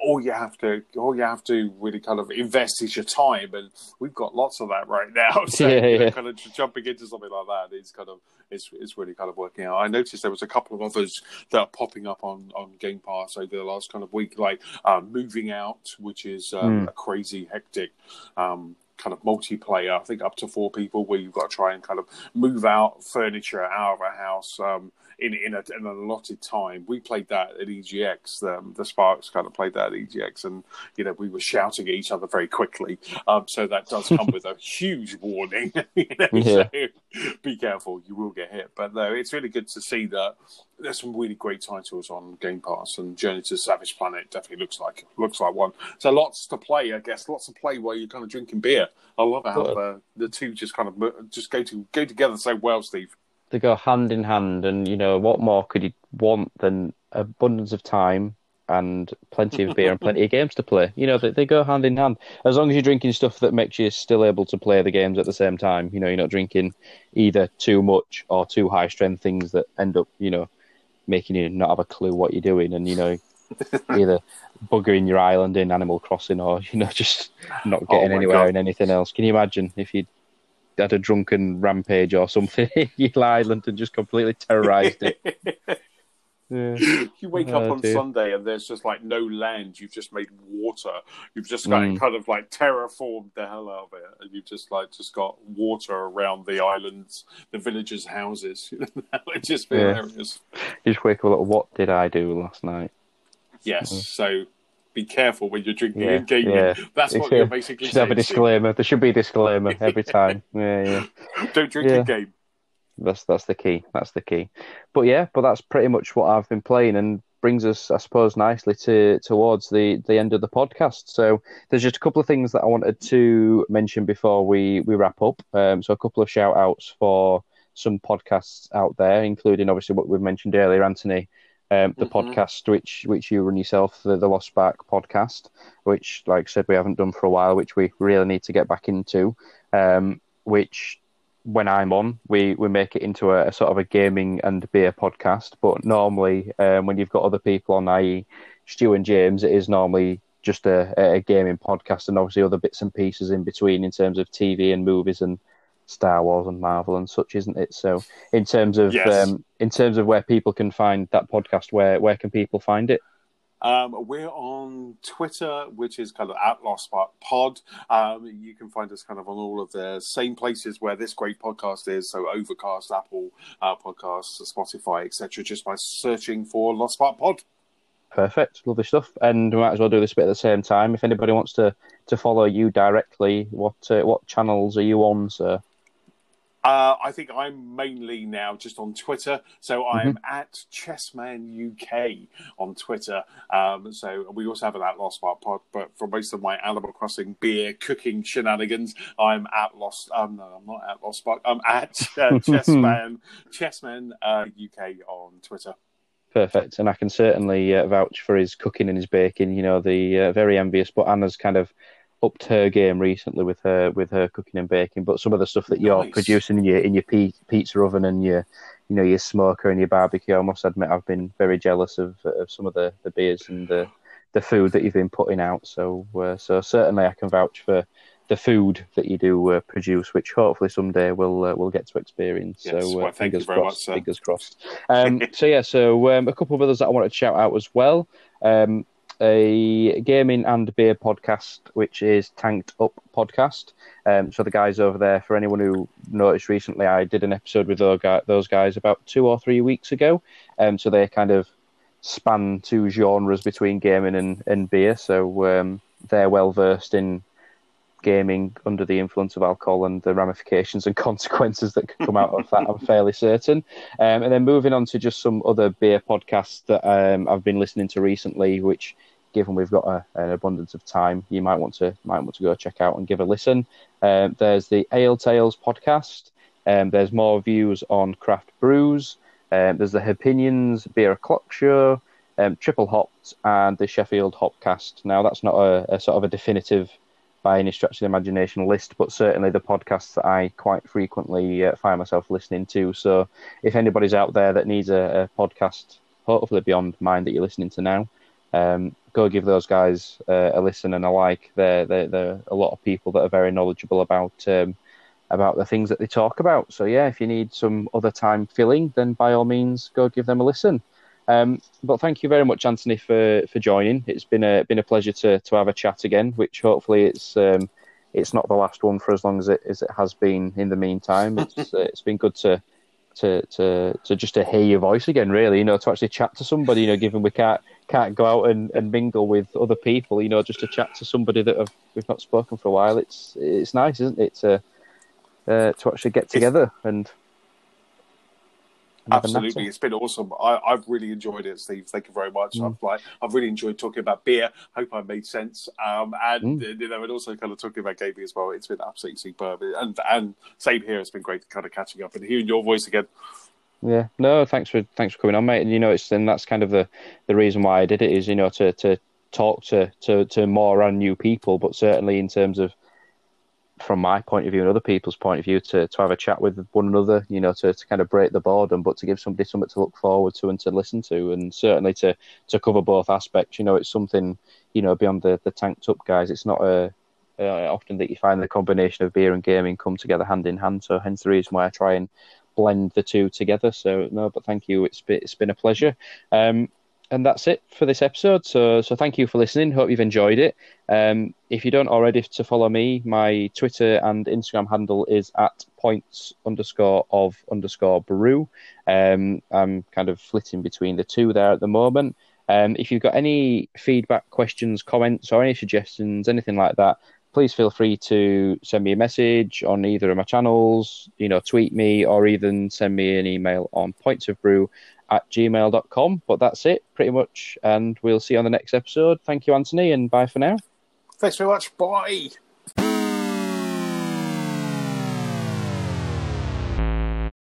All you have to, all you have to really kind of invest is your time, and we've got lots of that right now. (laughs) So, Yeah, you know, kind of jumping into something like that is kind of, it's, it's really kind of working out. I noticed there was a couple of others that are popping up on, on Game Pass over the last kind of week, like um, Moving Out, which is um, Mm. a crazy hectic um, kind of multiplayer. I think up to four people, where you've got to try and kind of move out furniture out of a house um, in in, a, in an allotted time. We played that at EGX. Um, the Sparks kind of played that at EGX, and you know we were shouting at each other very quickly. Um, so that does come with a (laughs) huge warning. you (laughs) know, Yeah. so be careful, you will get hit. But no, it's really good to see that there's some really great titles on Game Pass, and Journey to the Savage Planet definitely looks like looks like one. So lots to play, I guess. Lots to play while you're kind of drinking beer. I love how Good. uh, the two just kind of just go to go together so well, Steve. They go hand in hand, and you know what more could you want than abundance of time and plenty of beer and plenty of games to play? You know they, they go hand in hand. As long as you're drinking stuff that makes you still able to play the games at the same time. You know you're not drinking either too much or too high strength things that end up you know making you not have a clue what you're doing, and you know (laughs) either buggering your island in Animal Crossing or you know just not Oh getting my anywhere God. in anything else. Can you imagine if you had a drunken rampage or something (laughs) in your island and just completely terrorized it? (laughs) Yeah. you wake Oh, up on dear. Sunday and there's just like no land. You've just made water. You've just got Mm. kind of like terraformed the hell out of it, and you've just like just got water around the islands, the villagers' houses. (laughs) that would just be Yeah. hilarious. You just wake up like, what did I do last night? Yes, so be careful when you're drinking. Yeah, and gaming. yeah. That's what you're basically Should have a disclaimer. There should be a disclaimer (laughs) every time. Yeah, yeah. (laughs) Don't drink and game. That's that's the key. That's the key. But yeah, but that's pretty much what I've been playing, and brings us, I suppose, nicely to towards the the end of the podcast. So there's just a couple of things that I wanted to mention before we we wrap up. Um, so a couple of shout outs for some podcasts out there, including obviously what we've mentioned earlier, Anthony. Um, the Mhm. podcast which which you run yourself, the, the Lost Spark podcast, which, like I said, we haven't done for a while, which we really need to get back into. Um, which when I'm on, we, we make it into a, a sort of a gaming and beer podcast. But normally, um, when you've got other people on, i.e., Stu and James, it is normally just a, a gaming podcast, and obviously other bits and pieces in between in terms of TV and movies and Star Wars and Marvel and such, isn't it? So, in terms of Yes. um, in terms of where people can find that podcast, where where can people find it? Um, we're on Twitter, which is kind of at Lost Pod. Um, you can find us kind of on all of the same places where this great podcast is. So Overcast, Apple uh, Podcasts, Spotify, etc. Just by searching for Lost Spark Pod. Perfect, lovely stuff. And we might as well do this bit at the same time. If anybody wants to, to follow you directly, what uh, what channels are you on, sir? Uh, I think I'm mainly now just on Twitter. So I'm mm-hmm. at Chessman UK on Twitter. Um, so we also have an at Lost Spark pod, but for most of my Animal Crossing beer cooking shenanigans, I'm at Lost. Um, no, I'm not at Lost Spark. I'm at uh, (laughs) Chessman Chessman uh, UK on Twitter. Perfect, and I can certainly uh, vouch for his cooking and his baking. You know, the uh, very envious, but Anna's kind of upped her game recently with her with her cooking and baking. But some of the stuff that you're producing in your in your pizza oven and your you know your smoker and your barbecue, I must admit I've been very jealous of of some of the, the beers and the the food that you've been putting out. So uh, so certainly I can vouch for the food that you do uh, produce, which hopefully someday we'll uh, we'll get to experience. Yes, so uh, well, fingers crossed, much, fingers crossed. Um, (laughs) so yeah, so um, a couple of others that I wanted to shout out as well. Um, a gaming and beer podcast, which is Tanked Up Podcast. Um, so the guys over there, for anyone who noticed recently, I did an episode with those guys about two or three weeks ago. Um, so they kind of span two genres between gaming and, and beer. So um, they're well versed in gaming under the influence of alcohol and the ramifications and (laughs) consequences that could come out of that. I'm fairly certain. Um, and then moving on to just some other beer podcasts that um, I've been listening to recently, which given we've got a, an abundance of time, you might want to might want to go check out and give a listen. Um, there's the Ale Tales podcast. Um, there's more views on craft brews. Um, there's the Opinions Beer O'Clock Show, um, Triple Hopped, and the Sheffield Hopcast. Now that's not a, a, sort of a definitive by any stretch of the imagination list, but certainly the podcasts that I quite frequently uh, find myself listening to. So if anybody's out there that needs a, a podcast, hopefully beyond mine that you're listening to now, um, go give those guys uh, a listen and a like. They're, they're, they're, a lot of people that are very knowledgeable about um, about the things that they talk about. So yeah, if you need some other time filling, then by all means go give them a listen. Um, but thank you very much, Anthony, for, for joining. It's been a been a pleasure to, to have a chat again. Which hopefully it's um, it's not the last one for as long as it as it has been in the meantime. (laughs) It's uh, it's been good to to to to just to hear your voice again. Really, you know, to actually chat to somebody. You know, given we can't can't go out and, and mingle with other people, you know, just to chat to somebody that have, we've not spoken for a while. It's it's nice, isn't it, to uh, to actually get together and. Absolutely, it's been awesome. I, have really enjoyed it, Steve. Thank you very much. Mm. I've like I've really enjoyed talking about beer. Hope I made sense. Um, and mm. you know, and also kind of talking about gaming as well. It's been absolutely superb. And and same here. It's been great kind of catching up and hearing your voice again. Yeah, no, thanks for thanks for coming on, mate. And you know, it's and that's kind of the the reason why I did it is you know to to talk to to to more and new people, but certainly in terms of from my point of view and other people's point of view to, to have a chat with one another, you know, to, to kind of break the boredom, but to give somebody something to look forward to and to listen to, and certainly to, to cover both aspects. You know, it's something, you know, beyond the, the tanked up guys. It's not a, uh, often that you find the combination of beer and gaming come together hand in hand. So hence the reason why I try and blend the two together. So no, but thank you. It's been, it's been a pleasure. Um, and that's it for this episode. So so thank you for listening. Hope you've enjoyed it. Um, if you don't already to follow me, my Twitter and Instagram handle is at points underscore of underscore brew. Um, I'm kind of flitting between the two there at the moment. Um, if you've got any feedback, questions, comments, or any suggestions, anything like that, please feel free to send me a message on either of my channels, you know, tweet me or even send me an email on pointsofbrew at gmail.com. But that's it, pretty much. And we'll see you on the next episode. Thank you, Anthony, and bye for now. Thanks very much. Bye.